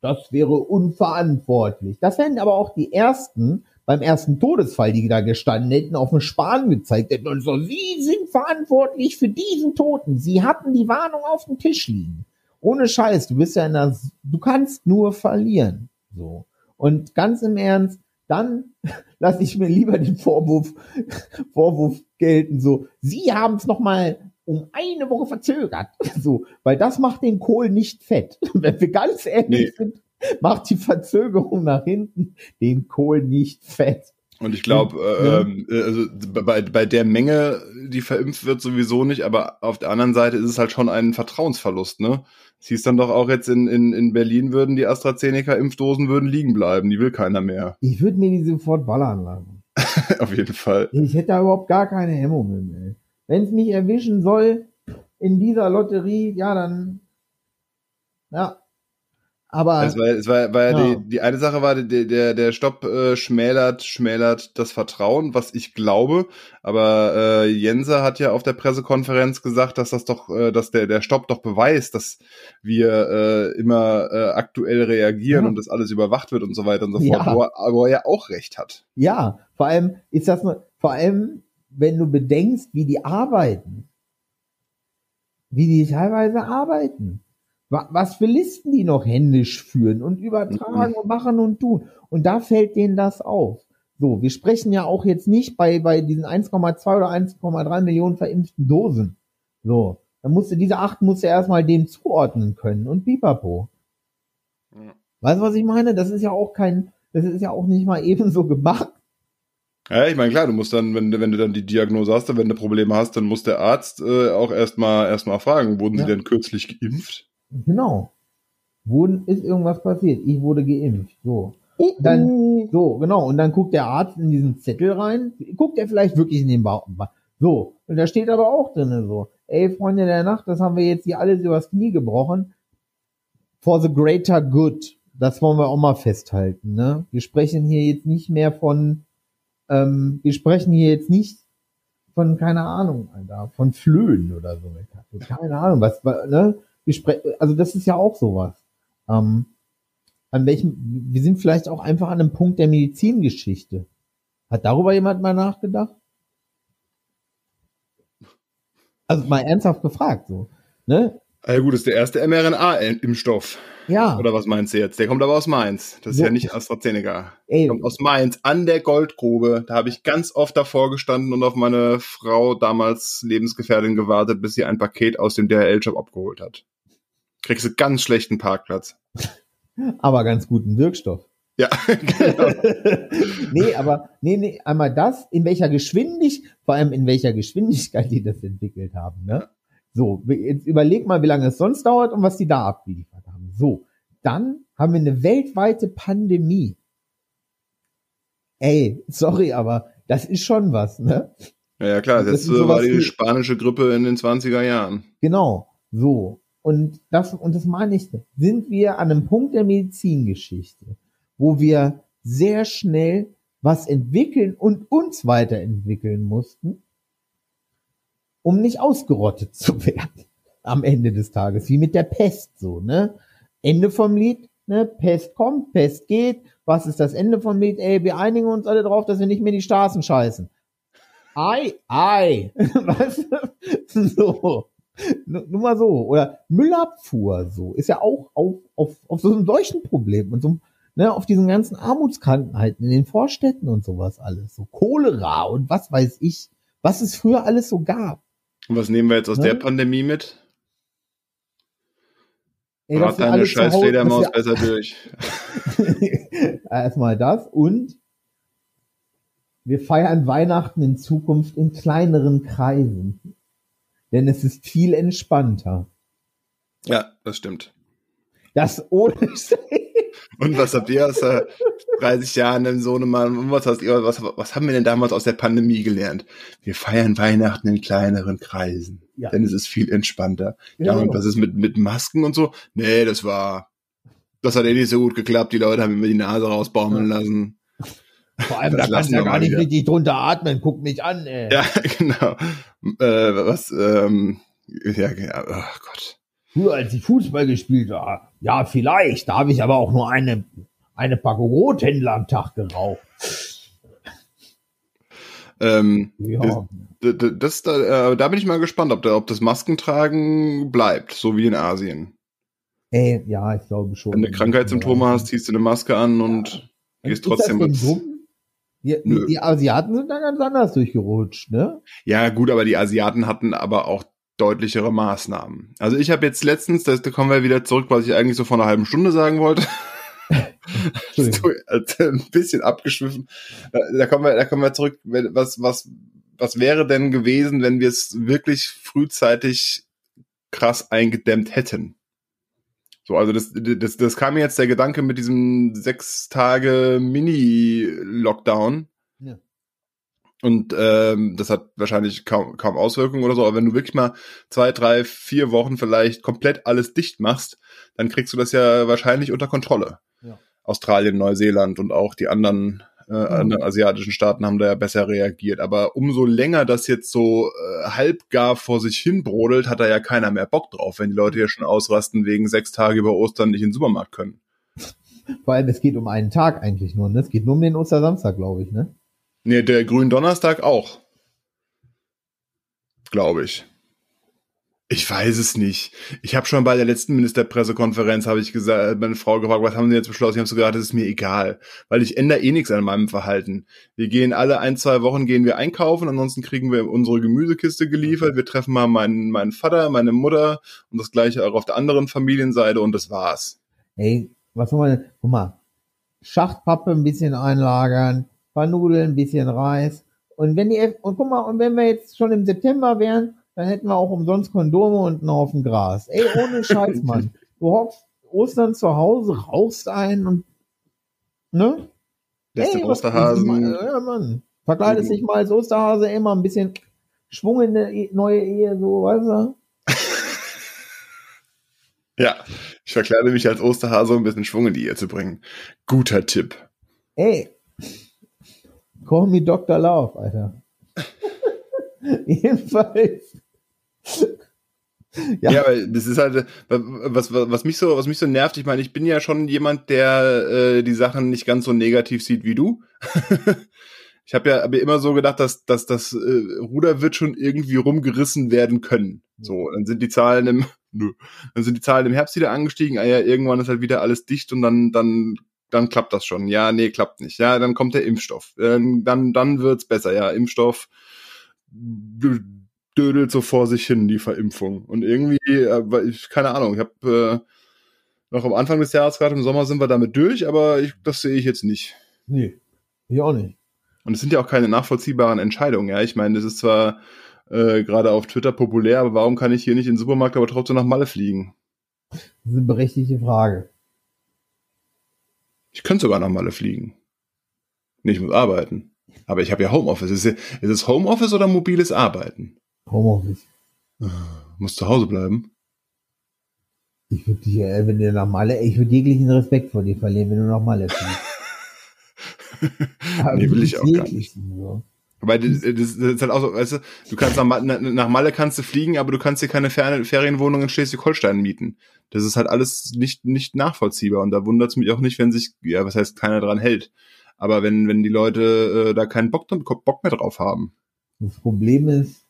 das wäre unverantwortlich. Das wären aber auch die ersten, beim ersten Todesfall, die da gestanden hätten, auf den Spahn gezeigt hätten und so, Sie sind verantwortlich für diesen Toten. Sie hatten die Warnung auf dem Tisch liegen. Ohne Scheiß, du bist ja in der, du kannst nur verlieren. So. Und ganz im Ernst, dann <laughs> lasse ich mir lieber den Vorwurf, <laughs> Vorwurf gelten, so, Sie haben es nochmal um eine Woche verzögert. <laughs> So, weil das macht den Kohl nicht fett. Wenn wir ganz ehrlich sind, macht die Verzögerung nach hinten den Kohl nicht fett. Und ich glaube, Ja. äh, ähm, äh, also bei, bei der Menge, die verimpft wird, sowieso nicht, aber auf der anderen Seite ist es halt schon ein Vertrauensverlust, ne? Es hieß dann doch auch jetzt in, in, in Berlin würden die AstraZeneca-Impfdosen würden liegen bleiben, die will keiner mehr. Ich würde mir die sofort ballern lassen. <laughs> auf jeden Fall. Ich hätte da überhaupt gar keine Hemmungen, ey. Wenn es mich erwischen soll in dieser Lotterie, ja, dann, ja. Aber, Es war, es war, war ja Ja. die, die eine Sache war, der, der, der Stopp äh, schmälert, schmälert das Vertrauen, was ich glaube. Aber äh, Jense hat ja auf der Pressekonferenz gesagt, dass das doch, äh, dass der, der Stopp doch beweist, dass wir äh, immer äh, aktuell reagieren Ja. und dass alles überwacht wird und so weiter und so Ja. fort, wo er, wo er ja auch recht hat. ja, vor allem ist das mal, vor allem, wenn du bedenkst, wie die arbeiten. Wie die teilweise arbeiten. Wa- Was für Listen die noch händisch führen und übertragen und machen und tun. Und da fällt denen das auf. So, wir sprechen ja auch jetzt nicht bei, bei diesen 1,2 oder 1,3 Millionen verimpften Dosen. So, dann musste diese acht musste erstmal dem zuordnen können und pipapo. Ja. Weißt du, was ich meine? Das ist ja auch kein, das ist ja auch nicht mal <laughs> ebenso gemacht. Ja, ich meine, klar, du musst dann, wenn, du- wenn du dann die Diagnose hast, wenn du Probleme hast, dann muss der Arzt äh, auch erstmal erstmal fragen, wurden Ja. sie denn kürzlich geimpft? Genau. Wurden, ist irgendwas passiert? Ich wurde geimpft. So. Dann, so, genau. Und dann guckt der Arzt in diesen Zettel rein. Guckt er vielleicht wirklich in den Bauch. So. Und da steht aber auch drinne so. Ey, Freunde der Nacht, das haben wir jetzt hier alles übers Knie gebrochen. For the greater good. Das wollen wir auch mal festhalten, ne? Wir sprechen hier jetzt nicht mehr von, ähm, wir sprechen hier jetzt nicht von, keine Ahnung, Alter, von Flöhen oder so. Keine Ahnung, was, ne? Also das ist ja auch sowas. Ähm, an welchem, wir sind vielleicht auch einfach an einem Punkt der Medizingeschichte. Hat darüber jemand mal nachgedacht? Also mal ernsthaft gefragt, so. Ne? Ja gut, ist der erste mRNA-Impfstoff. Ja, Oder was meinst du jetzt? Der kommt aber aus Mainz. Das ist So. ja nicht AstraZeneca. ey, Der kommt aus Mainz, an der Goldgrube. Da habe ich ganz oft davor gestanden und auf meine Frau, damals Lebensgefährtin, gewartet, bis sie ein Paket aus dem DHL-Shop abgeholt hat. Kriegst du ganz schlechten Parkplatz. <laughs> aber ganz guten Wirkstoff. Ja, <laughs> genau. <laughs> nee, aber, nee, nee, einmal das, in welcher Geschwindigkeit, vor allem in welcher Geschwindigkeit die das entwickelt haben, ne? So, jetzt überleg mal, wie lange es sonst dauert und was die da abgeliefert haben. So, dann haben wir eine weltweite Pandemie. Ey, sorry, aber das ist schon was, ne? Ja, ja klar, Das das sowas war die spanische Grippe in den 20er Jahren. Genau, so. Und das, und das meine ich, sind wir an einem Punkt der Medizingeschichte, wo wir sehr schnell was entwickeln und uns weiterentwickeln mussten, um nicht ausgerottet zu <laughs> werden am Ende des Tages, wie mit der Pest so, ne? Ende vom Lied, ne? Pest kommt, Pest geht. Was ist das Ende vom Lied? Ey, wir einigen uns alle drauf, dass wir nicht mehr die Straßen scheißen. Ei, ei. <laughs> Du? So. Nur nur mal so. Oder Müllabfuhr, so. Ist ja auch auf, auf, auf so einem solchen Problem und so, ne, auf diesen ganzen Armutskrankheiten in den Vorstädten und sowas alles. So Cholera und was weiß ich, was es früher alles so gab. Und was nehmen wir jetzt aus Ja. der Pandemie mit? Ey, Rat deine scheiß Hause- Fledermaus dass besser durch. <laughs> Erstmal das und wir feiern Weihnachten in Zukunft in kleineren Kreisen. Denn es ist viel entspannter. Ja, das stimmt. Das ohne Und was habt ihr aus der 30 Jahren im Sohnemann? Was, hast was, was haben wir denn damals aus der Pandemie gelernt? Wir feiern Weihnachten in kleineren Kreisen. Ja. Denn es ist viel entspannter. Ja, Genau. und was ist mit, mit Masken und so? Nee, das war, das hat eh nicht so gut geklappt. Die Leute haben immer die Nase rausbaumeln lassen. Vor allem, <laughs> Das da kannst du ja gar nicht richtig drunter atmen. Guck mich an, ey. Ja, <laughs> genau. Äh, was, ähm, ja, ja, oh Gott. Früher, als ich Fußball gespielt habe, ja, vielleicht. Da habe ich aber auch nur eine, eine Packung Rothändler am Tag geraucht. Ähm, Ja. das, da, äh, da bin ich mal gespannt, ob, da, ob das Maskentragen bleibt, so wie in Asien. Ey, ja, ich glaube schon. Wenn du Krankheitssymptome hast, ziehst du eine Maske an und gehst Ist trotzdem ins-? Die, die, die Asiaten sind da ganz anders durchgerutscht, ne? Ja, gut, aber die Asiaten hatten aber auch deutlichere Maßnahmen. Also ich habe jetzt letztens, das, da kommen wir wieder zurück, was ich eigentlich so vor einer halben Stunde sagen wollte. <laughs> <laughs> Also ein bisschen abgeschwiffen. Da, da kommen wir, da kommen wir zurück. Was, was, was wäre denn gewesen, wenn wir es wirklich frühzeitig krass eingedämmt hätten? So, also das, das, das kam mir jetzt der Gedanke mit diesem sechs Tage Mini-Lockdown. Ja. Und ähm, das hat wahrscheinlich kaum, kaum Auswirkungen oder so, aber wenn du wirklich mal zwei, drei, vier Wochen vielleicht komplett alles dicht machst, dann kriegst du das ja wahrscheinlich unter Kontrolle. Australien, Neuseeland und auch die anderen, äh, anderen asiatischen Staaten haben da ja besser reagiert. Aber umso länger das jetzt so äh, halbgar vor sich hin brodelt, hat da ja keiner mehr Bock drauf, wenn die Leute ja schon ausrasten wegen sechs Tage über Ostern nicht in den Supermarkt können. Vor allem, es geht um einen Tag eigentlich nur, ne? Es geht nur um den Ostersamstag, glaube ich, ne? Nee, der Gründonnerstag auch. Glaube ich. Ich weiß es nicht. Ich habe schon bei der letzten Ministerpressekonferenz habe ich gesagt, meine Frau gefragt, was haben Sie jetzt beschlossen? Ich habe so gesagt, das ist mir egal, weil ich ändere eh nichts an meinem Verhalten. Wir gehen alle ein, zwei Wochen gehen wir einkaufen, ansonsten kriegen wir unsere Gemüsekiste geliefert. Wir treffen mal meinen, meinen Vater, meine Mutter und das gleiche auch auf der anderen Familienseite und das war's. Ey, was man denn? Guck mal. Schachtpappe ein bisschen einlagern, paar Nudeln, ein bisschen Reis. Und wenn die, und guck mal, und wenn wir jetzt schon im September wären, dann hätten wir auch umsonst Kondome und einen Haufen Gras. Ey, ohne Scheiß, <laughs> Mann. Du hockst Ostern zu Hause, rauchst ein und, ne? Lässt was- Osterhasen. Ja, Mann. Verkleidest Mhm. dich mal als Osterhase immer ein bisschen Schwung in eine neue Ehe, so, weißt du? <laughs> Ja, ich verkleide mich als Osterhase, um ein bisschen Schwung in die Ehe zu bringen. Guter Tipp. Ey, call me Dr. Love, Alter. <laughs> Jedenfalls. Ja, Ja. weil das ist halt, was, was, was mich so, was mich so nervt, ich meine, ich bin ja schon jemand, der äh, die Sachen nicht ganz so negativ sieht wie du. <laughs> ich habe ja hab ja immer so gedacht, dass, dass das äh, Ruder wird schon irgendwie rumgerissen werden können. So, dann sind die Zahlen im, <laughs> nö, dann sind die Zahlen im Herbst wieder angestiegen, ah ja, irgendwann ist halt wieder alles dicht und dann, dann, dann klappt das schon. Ja, nee, klappt nicht. Ja, dann kommt der Impfstoff. Ähm, dann, dann wird's besser. Ja, Impfstoff dödelt so vor sich hin, die Verimpfung. Und irgendwie, äh, ich, keine Ahnung, ich habe äh, noch am Anfang des Jahres, gerade im Sommer sind wir damit durch, aber ich, das sehe ich jetzt nicht. Nee, ich auch nicht. Und es sind ja auch keine nachvollziehbaren Entscheidungen, ja. Ich meine, das ist zwar äh, gerade auf Twitter populär, aber warum kann ich hier nicht in den Supermarkt, aber trotzdem nach Malle fliegen? Das ist eine berechtigte Frage. Ich könnte sogar nach Malle fliegen. Nee, ich muss arbeiten. Aber ich habe ja Homeoffice. Ist, ist es Homeoffice oder mobiles Arbeiten? Homeoffice. Muss zu Hause bleiben. Ich würde dich, äh, wenn du nach Malle, ich würde jeglichen Respekt vor dir verlieren, wenn du nach Malle fliegst. Aber <laughs> Nee, will ich auch gar jeglichen, So. Weil das, ist halt auch so, weißt du, du kannst nach, nach Malle kannst du fliegen, aber du kannst dir keine Fer Ferienwohnung in Schleswig-Holstein mieten. Das ist halt alles nicht, nicht nachvollziehbar. Und da wundert es mich auch nicht, wenn sich, ja, was heißt, keiner dran hält. Aber wenn, wenn die Leute äh, da keinen Bock, Bock mehr drauf haben. Das Problem ist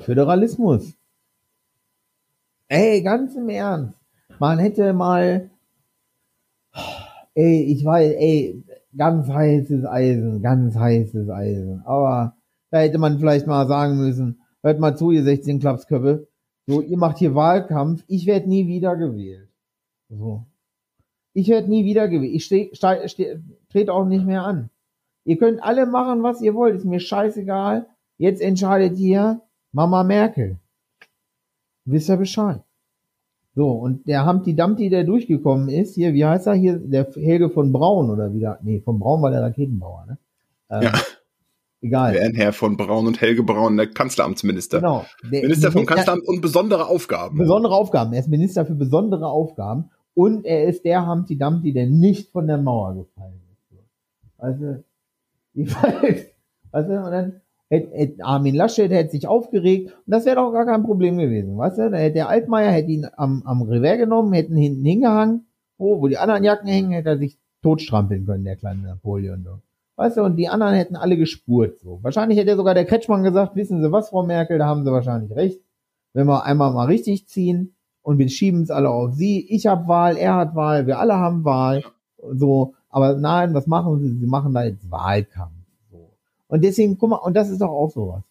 Föderalismus. Ey, ganz im Ernst. Man hätte mal, ey, ich weiß, ey, ganz heißes Eisen, ganz heißes Eisen. Aber da hätte man vielleicht mal sagen müssen, hört mal zu, ihr 16 Klapsköpfe, so, ihr macht hier Wahlkampf, ich werde nie wieder gewählt. So. Ich werde nie wieder gewählt. Ich steh, steh, steh, trete auch nicht mehr an. Ihr könnt alle machen, was ihr wollt. Ist mir scheißegal. Jetzt entscheidet ihr Mama Merkel. Wisst ihr Bescheid? So, und der Humpty Dumpty, der durchgekommen ist, hier, wie heißt er hier? Der Helge von Braun oder wieder? Nee, von Braun war der Raketenbauer, ne? Ähm, Ja. Egal. Herr von Braun und Helge Braun, der Kanzleramtsminister. Genau. Der, Minister vom Kanzleramt und besondere Aufgaben. Besondere Aufgaben. Er ist Minister für besondere Aufgaben und er ist der Humpty Dumpty, der nicht von der Mauer gefallen ist. Also, weißt du, und dann hätte, Armin Laschet hätte sich aufgeregt und das wäre doch gar kein Problem gewesen, weißt du? Da hätte der Altmaier hätte ihn am, am Revers genommen, hätten ihn hinten hingehangen, wo, wo die anderen Jacken hängen, hätte er sich totstrampeln können, der kleine Napoleon. So. Weißt du, und die anderen hätten alle gespurt. So. Wahrscheinlich hätte sogar der Kretschmann gesagt, wissen Sie was, Frau Merkel, da haben Sie wahrscheinlich recht. Wenn wir einmal mal richtig ziehen und wir schieben es alle auf Sie, ich habe Wahl, er hat Wahl, wir alle haben Wahl. So, aber nein, was machen Sie? Sie machen da jetzt Wahlkampf. So. Und deswegen, guck mal, und das ist doch auch sowas.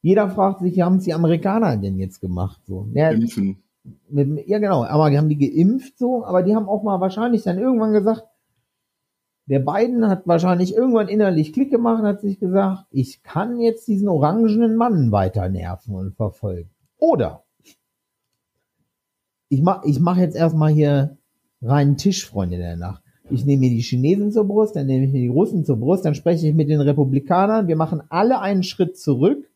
Jeder fragt sich, wie haben es die Amerikaner denn jetzt gemacht? So, ja, Impfen. mit, ja genau, aber die haben die geimpft so, aber die haben auch mal wahrscheinlich dann irgendwann gesagt, der Biden hat wahrscheinlich irgendwann innerlich Klick gemacht und hat sich gesagt, ich kann jetzt diesen orangenen Mann weiter nerven und verfolgen. Oder ich mach, ich mach jetzt erstmal hier reinen Tisch, Freunde der Nacht. Ich nehme mir die Chinesen zur Brust, dann nehme ich mir die Russen zur Brust, dann spreche ich mit den Republikanern. Wir machen alle einen Schritt zurück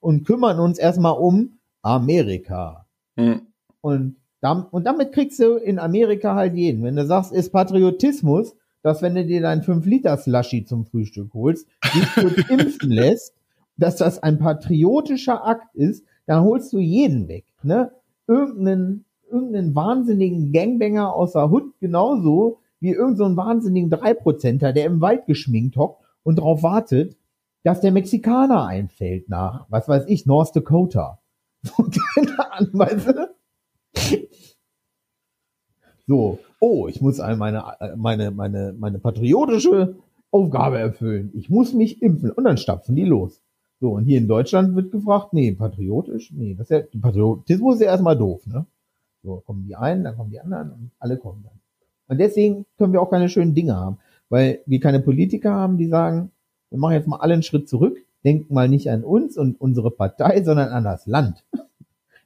und kümmern uns erstmal um Amerika. Hm. Und, dam und damit kriegst du in Amerika halt jeden. Wenn du sagst, ist Patriotismus, dass wenn du dir dein 5-Liter-Slushy zum Frühstück holst, dich kurz <laughs> impfen lässt, dass das ein patriotischer Akt ist, dann holst du jeden weg. Ne? Irgendeinen, irgendeinen wahnsinnigen Gangbanger aus der Hut genauso wie irgendeinen so einen wahnsinnigen Dreiprozenter, der im Wald geschminkt hockt und darauf wartet, dass der Mexikaner einfällt nach, was weiß ich, North Dakota. <laughs> Du? So, oh, ich muss meine, meine, meine, meine patriotische Aufgabe erfüllen. Ich muss mich impfen. Und dann stapfen die los. So, und hier in Deutschland wird gefragt, nee, patriotisch, nee, das ist ja, Patriotismus ist ja erstmal doof, ne? So, kommen die einen, dann kommen die anderen und alle kommen dann. Und deswegen können wir auch keine schönen Dinge haben, weil wir keine Politiker haben, die sagen, wir machen jetzt mal alle einen Schritt zurück, denken mal nicht an uns und unsere Partei, sondern an das Land.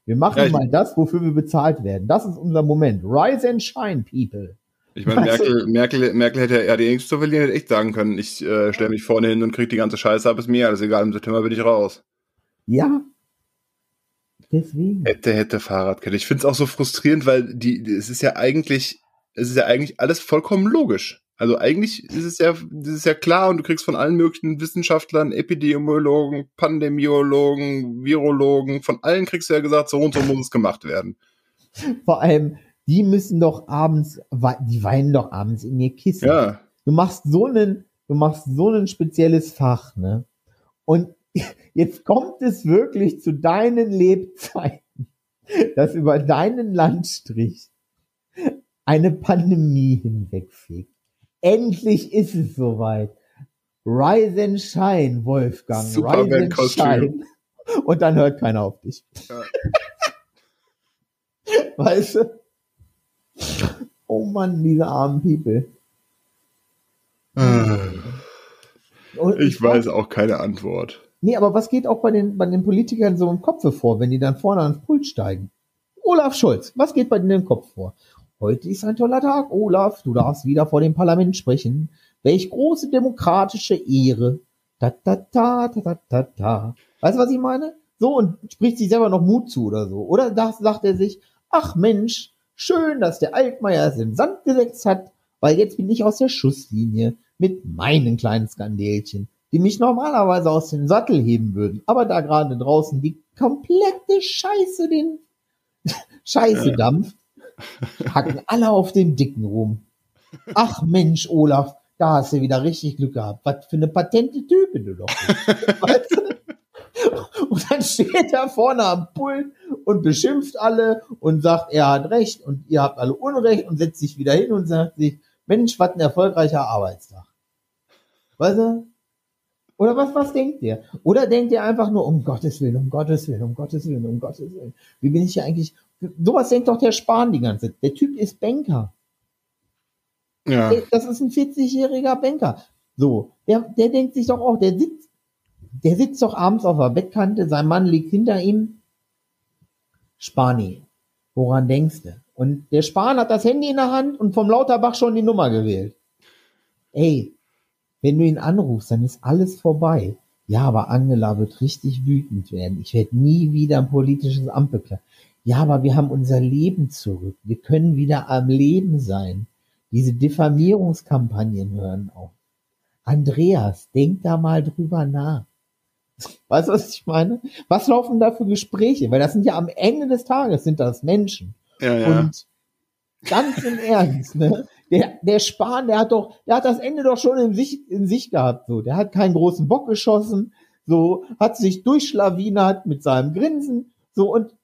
Wir machen Ja, mal das, wofür wir bezahlt werden. Das ist unser Moment. Rise and shine, people. Ich meine, <laughs> Merkel, Merkel, Merkel hätte ja nichts zu verlieren, hätte echt sagen können, ich äh, stelle mich vorne hin und krieg die ganze Scheiße ab, ist mir alles egal, im September bin ich raus. Ja. Deswegen. Hätte, hätte Fahrradkette. Ich finde es auch so frustrierend, weil die, es ist ja eigentlich, es ist ja eigentlich alles vollkommen logisch. Also eigentlich ist es ja, es ist ja klar und du kriegst von allen möglichen Wissenschaftlern, Epidemiologen, Pandemiologen, Virologen, von allen kriegst du ja gesagt, so und so muss es gemacht werden. Vor allem, die müssen doch abends, die weinen doch abends in ihr Kissen. Ja. Du machst so einen, du machst so ein spezielles Fach, ne? Und jetzt kommt es wirklich zu deinen Lebzeiten, dass über deinen Landstrich eine Pandemie hinwegfegt. Endlich ist es soweit. Rise and shine, Wolfgang. Rise and shine. Und dann hört keiner auf dich. Ja. <laughs> Weißt du? Oh Mann, diese armen People. Und Ich weiß auch keine Antwort. Nee, aber was geht auch bei den, bei den Politikern so im Kopf vor, wenn die dann vorne ans Pult steigen? Olaf Scholz, was geht bei dir im Kopf vor? Heute ist ein toller Tag, Olaf, du darfst wieder vor dem Parlament sprechen. Welch große demokratische Ehre. Ta, ta, ta, ta, ta, ta, ta. Weißt du, was ich meine? So, und spricht sich selber noch Mut zu oder so. Oder da sagt er sich, ach Mensch, schön, dass der Altmaier es im Sand gesetzt hat, weil jetzt bin ich aus der Schusslinie mit meinen kleinen Skandälchen, die mich normalerweise aus dem Sattel heben würden. Aber da gerade draußen die komplette Scheiße den <laughs> Scheiße dampft, hacken alle auf den Dicken rum. Ach Mensch, Olaf, da hast du wieder richtig Glück gehabt. Was für eine patente Type du doch bist. <laughs> weißt du? Und dann steht er vorne am Pult und beschimpft alle und sagt, er hat recht und ihr habt alle Unrecht und setzt sich wieder hin und sagt sich, Mensch, was ein erfolgreicher Arbeitstag. Weißt du? Oder was, was denkt ihr? Oder denkt ihr einfach nur, um Gottes Willen, um Gottes Willen, um Gottes Willen, um Gottes Willen. Wie bin ich hier eigentlich? Sowas denkt doch der Spahn die ganze Zeit. Der Typ ist Banker. Ja. Das ist ein 40-jähriger Banker. So, der, der denkt sich doch auch, der sitzt, der sitzt doch abends auf der Bettkante, sein Mann liegt hinter ihm. Spani, woran denkst du? Und der Spahn hat das Handy in der Hand und vom Lauterbach schon die Nummer gewählt. Ey, wenn du ihn anrufst, dann ist alles vorbei. Ja, aber Angela wird richtig wütend werden. Ich werde nie wieder ein politisches Amt beklagen. Ja, aber wir haben unser Leben zurück. Wir können wieder am Leben sein. Diese Diffamierungskampagnen hören auf. Andreas, denk da mal drüber nach. Weißt du, was ich meine? Was laufen da für Gespräche? Weil das sind ja am Ende des Tages sind das Menschen. Ja, ja. Und ganz im Ernst, ne? Der, der Spahn, der hat doch, der hat das Ende doch schon in sich, in sich gehabt, so. Der hat keinen großen Bock geschossen, so, hat sich durchschlawinert mit seinem Grinsen, so, und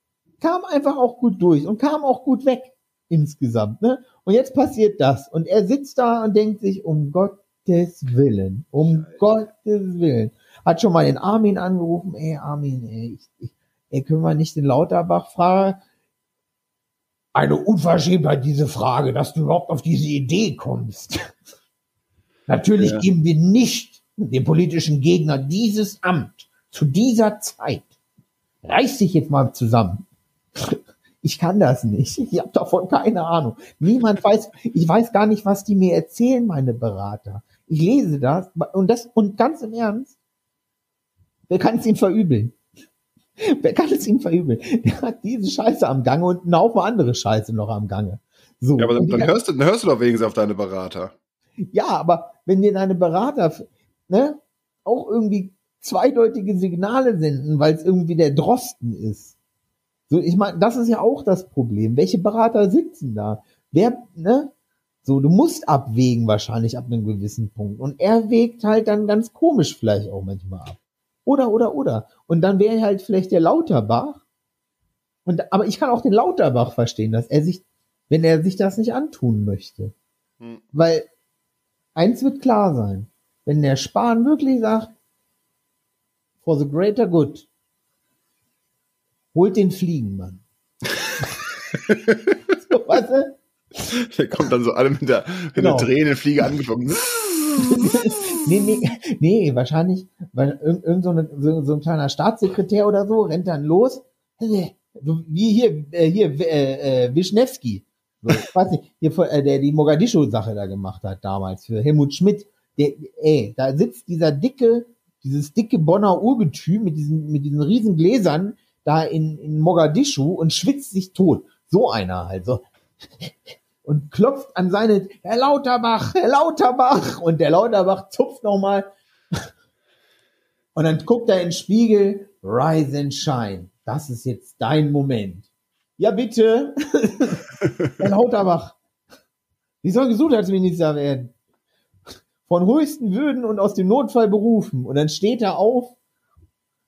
kam einfach auch gut durch und kam auch gut weg insgesamt, ne? Und jetzt passiert das. Und er sitzt da und denkt sich, um Gottes Willen, um Gottes Willen. Hat schon mal den Armin angerufen, ey, Armin, ey, ich, ich, ey, können wir nicht den Lauterbach fragen? Eine Unverschämtheit, diese Frage, dass du überhaupt auf diese Idee kommst. Natürlich Ja. geben wir nicht dem politischen Gegner dieses Amt zu dieser Zeit. Reiß dich jetzt mal zusammen. <laughs> Ich kann das nicht. Ich habe davon keine Ahnung. Niemand weiß, ich weiß gar nicht, was die mir erzählen, meine Berater. Ich lese das und das und ganz im Ernst, wer kann es ihm verübeln? <laughs> Wer kann es ihm verübeln? Der <laughs> hat diese Scheiße am Gange und einen Haufen andere Scheiße noch am Gange. So. ja, aber dann, dann, hörst du, dann hörst du doch wenigstens auf deine Berater. ja, aber wenn dir deine Berater ne, auch irgendwie zweideutige Signale senden, weil es irgendwie der Drosten ist. So, ich meine, das ist ja auch das Problem. Welche Berater sitzen da? Wer, ne? So, du musst abwägen wahrscheinlich ab einem gewissen Punkt. Und er wägt halt dann ganz komisch vielleicht auch manchmal ab. Oder, oder, oder. Und dann wäre halt vielleicht der Lauterbach. Und, aber ich kann auch den Lauterbach verstehen, dass er sich, wenn er sich das nicht antun möchte. Hm. Weil eins wird klar sein. Wenn der Spahn wirklich sagt, for the greater good, holt den Fliegenmann. <laughs> so, weißt du? Der kommt dann so alle mit der, mit Genau. der Tränenfliege angeflogen. <laughs> nee, nee, <laughs> nee, wahrscheinlich, weil irgend, irgend so, eine, so, so ein kleiner Staatssekretär oder so rennt dann los. Wie hier, äh, hier, äh, äh, Wischnewski. So, ich weiß nicht, hier, äh, der die Mogadischu-Sache da gemacht hat damals für Helmut Schmidt. Der, ey, da sitzt dieser dicke, dieses dicke Bonner Urgetüm mit diesen, mit diesen riesen Gläsern da in, in Mogadischu und schwitzt sich tot. So einer halt, so. <laughs> Und klopft an seine, Herr Lauterbach, Herr Lauterbach. Und der Lauterbach zupft nochmal. <laughs> Und dann guckt er in den Spiegel, rise and shine. Das ist jetzt dein Moment. Ja, bitte. <laughs> Herr Lauterbach. Sie soll Gesundheitsminister werden. Von höchsten Würden und aus dem Notfall berufen. Und dann steht er auf,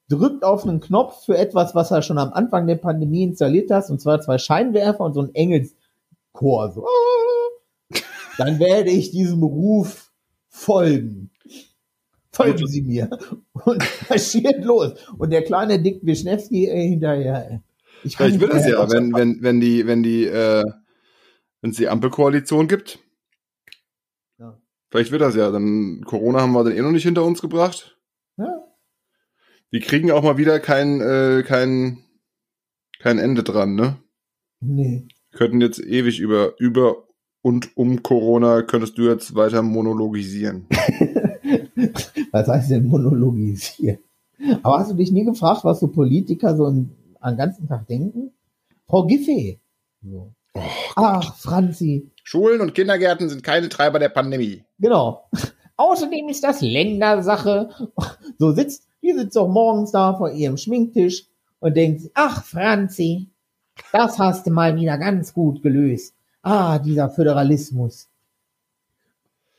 drückt auf einen Knopf für etwas, was er schon am Anfang der Pandemie installiert hat, und zwar zwei Scheinwerfer und so ein Engelschor. So. Dann werde ich diesem Beruf folgen. Folgen Sie mir. Und <laughs> marschiert los. Und der kleine Dick Wischnewski äh, hinterher. Ich wird nicht es mehr. ja, wenn, wenn, wenn die, wenn die, äh, wenn es die Ampelkoalition gibt. Ja. Vielleicht wird das ja. Dann Corona haben wir dann eh noch nicht hinter uns gebracht. Ja. Die kriegen auch mal wieder kein, äh, kein, kein Ende dran, ne? Nee. Könnten jetzt ewig über, über und um Corona könntest du jetzt weiter monologisieren. <laughs> Was heißt denn monologisieren? Aber hast du dich nie gefragt, was so Politiker so einen, einen ganzen Tag denken? Frau Giffey. So. Ach, Franzi. Schulen und Kindergärten sind keine Treiber der Pandemie. Genau. <laughs> Außerdem ist das Ländersache. So sitzt, die sitzt auch morgens da vor ihrem Schminktisch und denkt, ach Franzi, das hast du mal wieder ganz gut gelöst. Ah, dieser Föderalismus.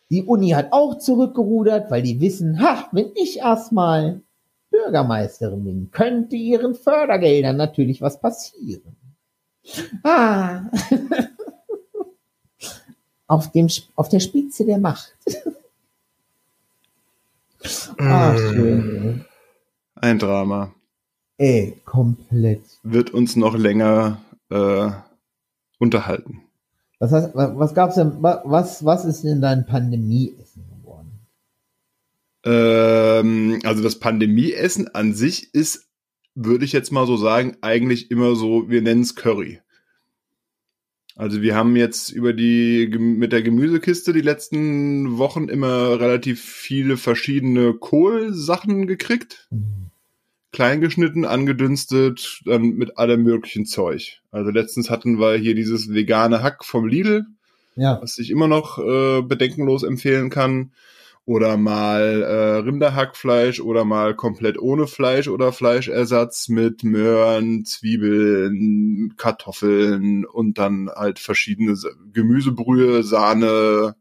Die Uni hat auch zurückgerudert, weil die wissen, ha, wenn ich erstmal Bürgermeisterin bin, könnte ihren Fördergeldern natürlich was passieren. Ah. <laughs> auf, dem, auf der Spitze der Macht. Ach, schön. Ein Drama. Ey, komplett. Wird uns noch länger äh, unterhalten. Was, heißt, was, gab's denn, wa- was, was ist denn dein Pandemieessen geworden? Ähm, also das Pandemieessen an sich ist, würde ich jetzt mal so sagen, eigentlich immer so, wir nennen es Curry. Also wir haben jetzt über die mit der Gemüsekiste die letzten Wochen immer relativ viele verschiedene Kohlsachen gekriegt. Klein geschnitten, angedünstet, dann mit allem möglichen Zeug. Also letztens hatten wir hier dieses vegane Hack vom Lidl, Ja, was ich immer noch äh, bedenkenlos empfehlen kann. Oder mal äh, Rinderhackfleisch oder mal komplett ohne Fleisch oder Fleischersatz mit Möhren, Zwiebeln, Kartoffeln und dann halt verschiedene Gemüsebrühe, Sahne,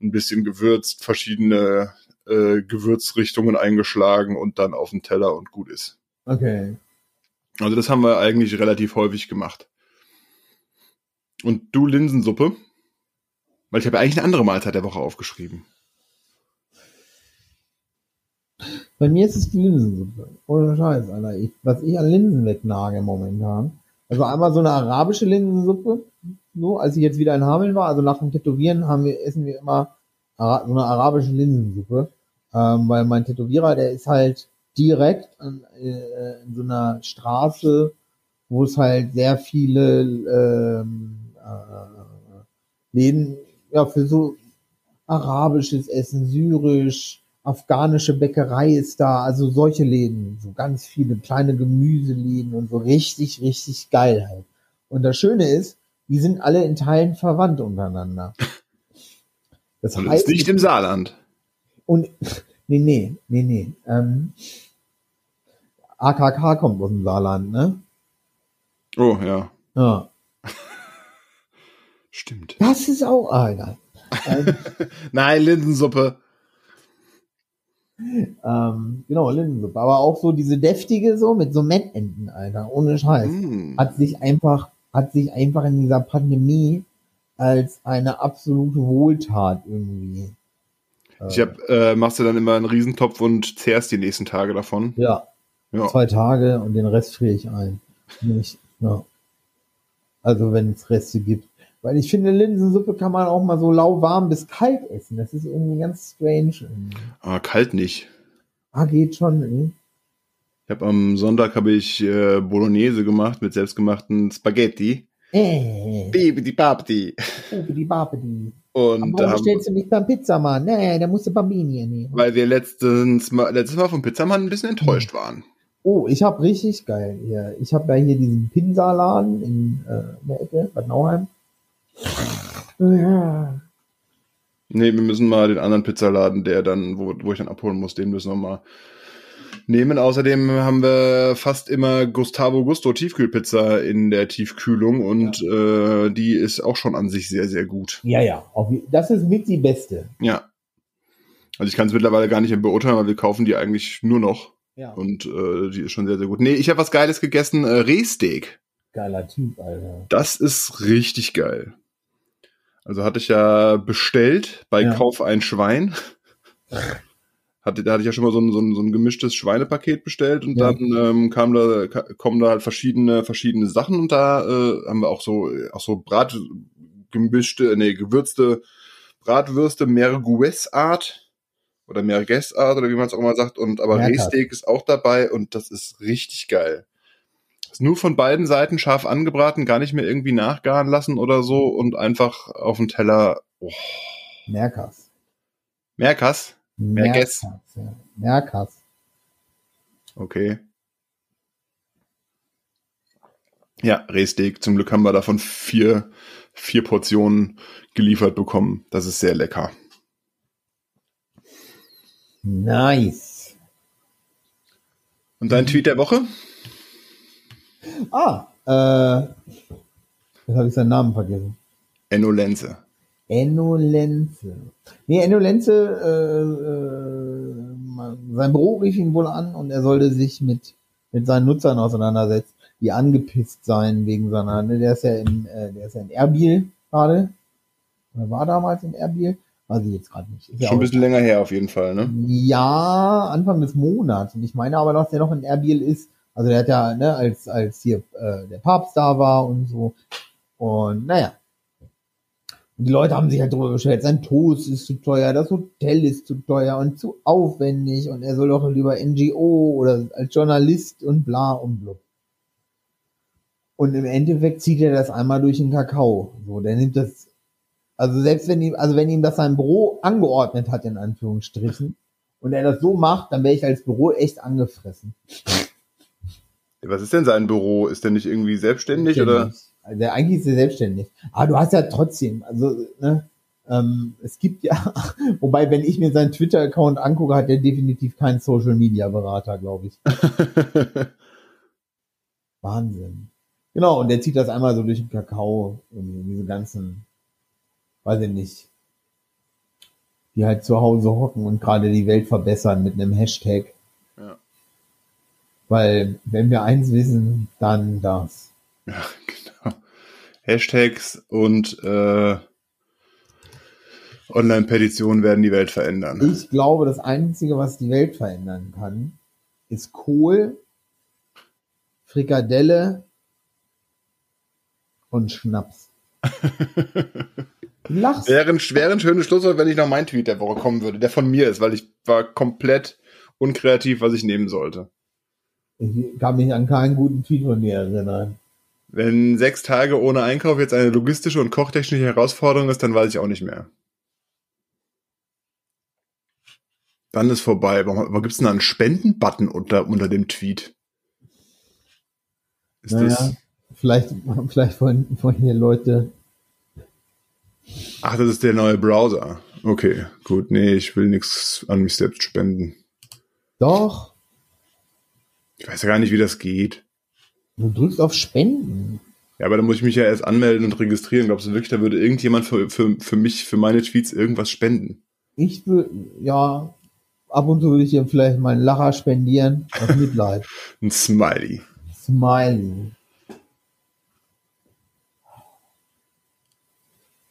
ein bisschen gewürzt, verschiedene äh, Gewürzrichtungen eingeschlagen und dann auf den Teller und gut ist. okay. Also das haben wir eigentlich relativ häufig gemacht. Und du Linsensuppe? Weil ich habe ja eigentlich eine andere Mahlzeit der Woche aufgeschrieben. Bei mir ist es die Linsensuppe. Ohne Scheiß, Alter. Ich, was ich an Linsen wegnage momentan. Also einmal so eine arabische Linsensuppe. So, als ich jetzt wieder in Hameln war, also nach dem Tätowieren haben wir, essen wir immer so eine arabische Linsensuppe. Ähm, weil mein Tätowierer, der ist halt direkt an, äh, in so einer Straße, wo es halt sehr viele ähm, äh, Läden ja, für so arabisches Essen, syrisch, afghanische Bäckerei ist da, also solche Läden, so ganz viele kleine Gemüseläden und so richtig, richtig geil halt. Und das Schöne ist, die sind alle in Teilen verwandt untereinander. <laughs> Das das heißt, nicht im Saarland. Und <laughs> nee, nee, nee, nee. Ähm, AKK kommt aus dem Saarland, ne? Oh, ja. Ja. <laughs> Stimmt. Das ist auch, ah, egal. ähm, <laughs> Nein, Linsensuppe. ähm, genau, Linsensuppe. Aber auch so diese deftige so mit so Mettenten, Alter. Ohne Scheiß. Mm. Hat sich einfach, hat sich einfach in dieser Pandemie als eine absolute Wohltat irgendwie. Ich hab, äh, machst du dann immer einen Riesentopf und zehrst die nächsten Tage davon. ja, Ja. zwei Tage und den Rest friere ich ein. Nicht, ja. Also wenn es Reste gibt. Weil ich finde, Linsensuppe kann man auch mal so lauwarm bis kalt essen. Das ist irgendwie ganz strange. irgendwie. Ah, kalt nicht. Ah, geht schon. Ne? Ich habe am Sonntag habe ich äh, Bolognese gemacht mit selbstgemachten Spaghetti. Äh, Bibidi Babidi. die Babidi. Und da Warum haben, bestellst du nicht beim Pizzamann? Nee, der musste Bambini nehmen. weil wir letztens mal, letztes Mal vom Pizzamann ein bisschen enttäuscht waren. Oh, ich habe richtig geil hier. Ich habe ja hier diesen Pinsaladen in, äh, der Ecke, Bad Nauheim. Ja. Nee, wir müssen mal den anderen Pizzaladen, der dann, wo, wo ich dann abholen muss, den müssen wir mal nehmen. Außerdem haben wir fast immer Gustavo Gusto Tiefkühlpizza in der Tiefkühlung und äh, die ist auch schon an sich sehr, sehr gut. ja, ja. Das ist mit die beste. Ja. Also ich kann es mittlerweile gar nicht mehr beurteilen, weil wir kaufen die eigentlich nur noch Ja. und äh, die ist schon sehr, sehr gut. Nee, ich habe was Geiles gegessen, äh, Rehsteak. Geiler Typ, Alter. Das ist richtig geil. Also hatte ich ja bestellt bei Ja. Kauf ein Schwein. <laughs> Hatte, da hatte ich ja schon mal so ein, so ein, so ein gemischtes Schweinepaket bestellt und Ja. dann ähm, kam da, kommen da halt verschiedene, verschiedene Sachen und da äh, haben wir auch so, auch so Brat, gemischte, nee, gewürzte Bratwürste, Merguez-Art oder Merguez-Art oder wie man es auch mal sagt und aber Merkas. Rehsteak ist auch dabei und das ist richtig geil. Ist nur von beiden Seiten scharf angebraten, gar nicht mehr irgendwie nachgaren lassen oder so und einfach auf den Teller. Oh. Merkas. Merkas? Merkas. Ja. Merkas. Okay. Ja, Rehsteak. Zum Glück haben wir davon vier, vier Portionen geliefert bekommen. Das ist sehr lecker. Nice. Und dein Tweet der Woche? Ah, äh, jetzt habe ich seinen Namen vergessen. Enno Lenze. Enno Lenze. Nee, Enno Lenze, äh, äh, man- sein Büro rief ihn wohl an und er sollte sich mit, mit seinen Nutzern auseinandersetzen, die angepisst seien wegen seiner, ne, der ist ja in, äh, der ist ja in Erbil gerade, oder war damals in Erbil Weiß ich jetzt gerade nicht. Ist Schon ja ein bisschen länger her auf jeden Fall, ne? Ja, Anfang des Monats. Und ich meine aber, dass der noch in Erbil ist. Also der hat ja, ne, als, als hier äh, der Papst da war und so. Und naja. Die Leute haben sich halt drüber beschwert, sein Toast ist zu teuer, das Hotel ist zu teuer und zu aufwendig und er soll doch lieber NGO oder als Journalist und bla und blub. Und im Endeffekt zieht er das einmal durch den Kakao. So, der nimmt das, also selbst wenn ihm, also wenn ihm das sein Büro angeordnet hat, in Anführungsstrichen, und er das so macht, dann wäre ich als Büro echt angefressen. Was ist denn sein Büro? Ist der nicht irgendwie selbstständig oder? Also eigentlich ist er selbstständig. Aber du hast ja trotzdem, also, ne, ähm, es gibt ja, <laughs> wobei, wenn ich mir seinen Twitter-Account angucke, hat er definitiv keinen Social-Media-Berater, glaube ich. <laughs> Wahnsinn. Genau, und der zieht das einmal so durch den Kakao, diese ganzen, weiß ich nicht, die halt zu Hause hocken und gerade die Welt verbessern mit einem Hashtag. Ja. Weil, wenn wir eins wissen, dann das. Ja, genau. Hashtags und äh, Online-Petitionen werden die Welt verändern. Ich glaube, das Einzige, was die Welt verändern kann, ist Kohl, Frikadelle und Schnaps. <laughs> Lachst. Wäre ein, wäre ein schönes Schlusswort, wenn ich noch mein Tweet der Woche kommen würde, der von mir ist, weil ich war komplett unkreativ, was ich nehmen sollte. Ich kann mich an keinen guten Tweet von dir erinnern. Wenn sechs Tage ohne Einkauf jetzt eine logistische und kochtechnische Herausforderung ist, dann weiß ich auch nicht mehr. Dann ist vorbei. Warum, warum gibt es denn da einen Spenden-Button unter, unter dem Tweet? Ist Naja, das, vielleicht, vielleicht wollen, wollen hier Leute. ach, das ist der neue Browser. Okay, gut. Nee, ich will nichts an mich selbst spenden. Doch, Ich weiß ja gar nicht, wie das geht. Du drückst auf Spenden. Ja, aber dann muss ich mich ja erst anmelden und registrieren. Glaubst du wirklich, da würde irgendjemand für, für, für mich, für meine Tweets irgendwas spenden? Ich würde, ja, ab und zu würde ich dir vielleicht mal einen Lacher spendieren. Aus Mitleid. <laughs> Ein Smiley. Smiley.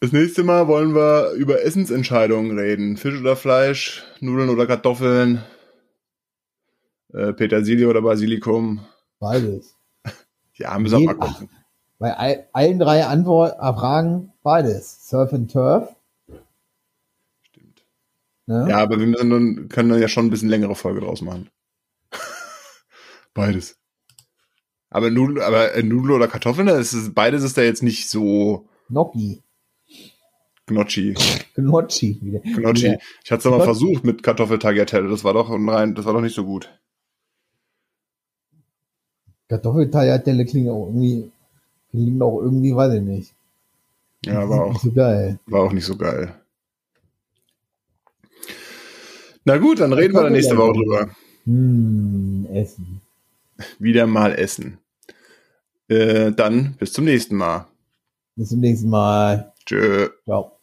Das nächste Mal wollen wir über Essensentscheidungen reden. Fisch oder Fleisch, Nudeln oder Kartoffeln, äh, Petersilie oder Basilikum. Beides. Ja, müssen wir mal gucken. Bei all, allen drei Antwort, äh, Fragen beides. Surf and Turf. Stimmt. Ne? Ja, aber wir müssen dann, können dann ja schon ein bisschen längere Folge draus machen. <laughs> Beides. Aber Nudel, aber äh, Nudel oder Kartoffeln, das ist, beides ist da jetzt nicht so Gnocchi. gnocchi. Gnocchi. gnocchi. Ich hatte es mal versucht mit Kartoffeltagliatelle. Das war doch rein, das war doch nicht so gut. Kartoffeltagliatelle klingen auch irgendwie, klingen auch irgendwie, weiß ich nicht. Ja, war Nicht auch, so geil. war auch nicht so geil. Na gut, dann reden wir dann nächste Woche drüber. Hm, Essen. Wieder mal essen. Äh, dann bis zum nächsten Mal. Bis zum nächsten Mal. Tschö. Ciao.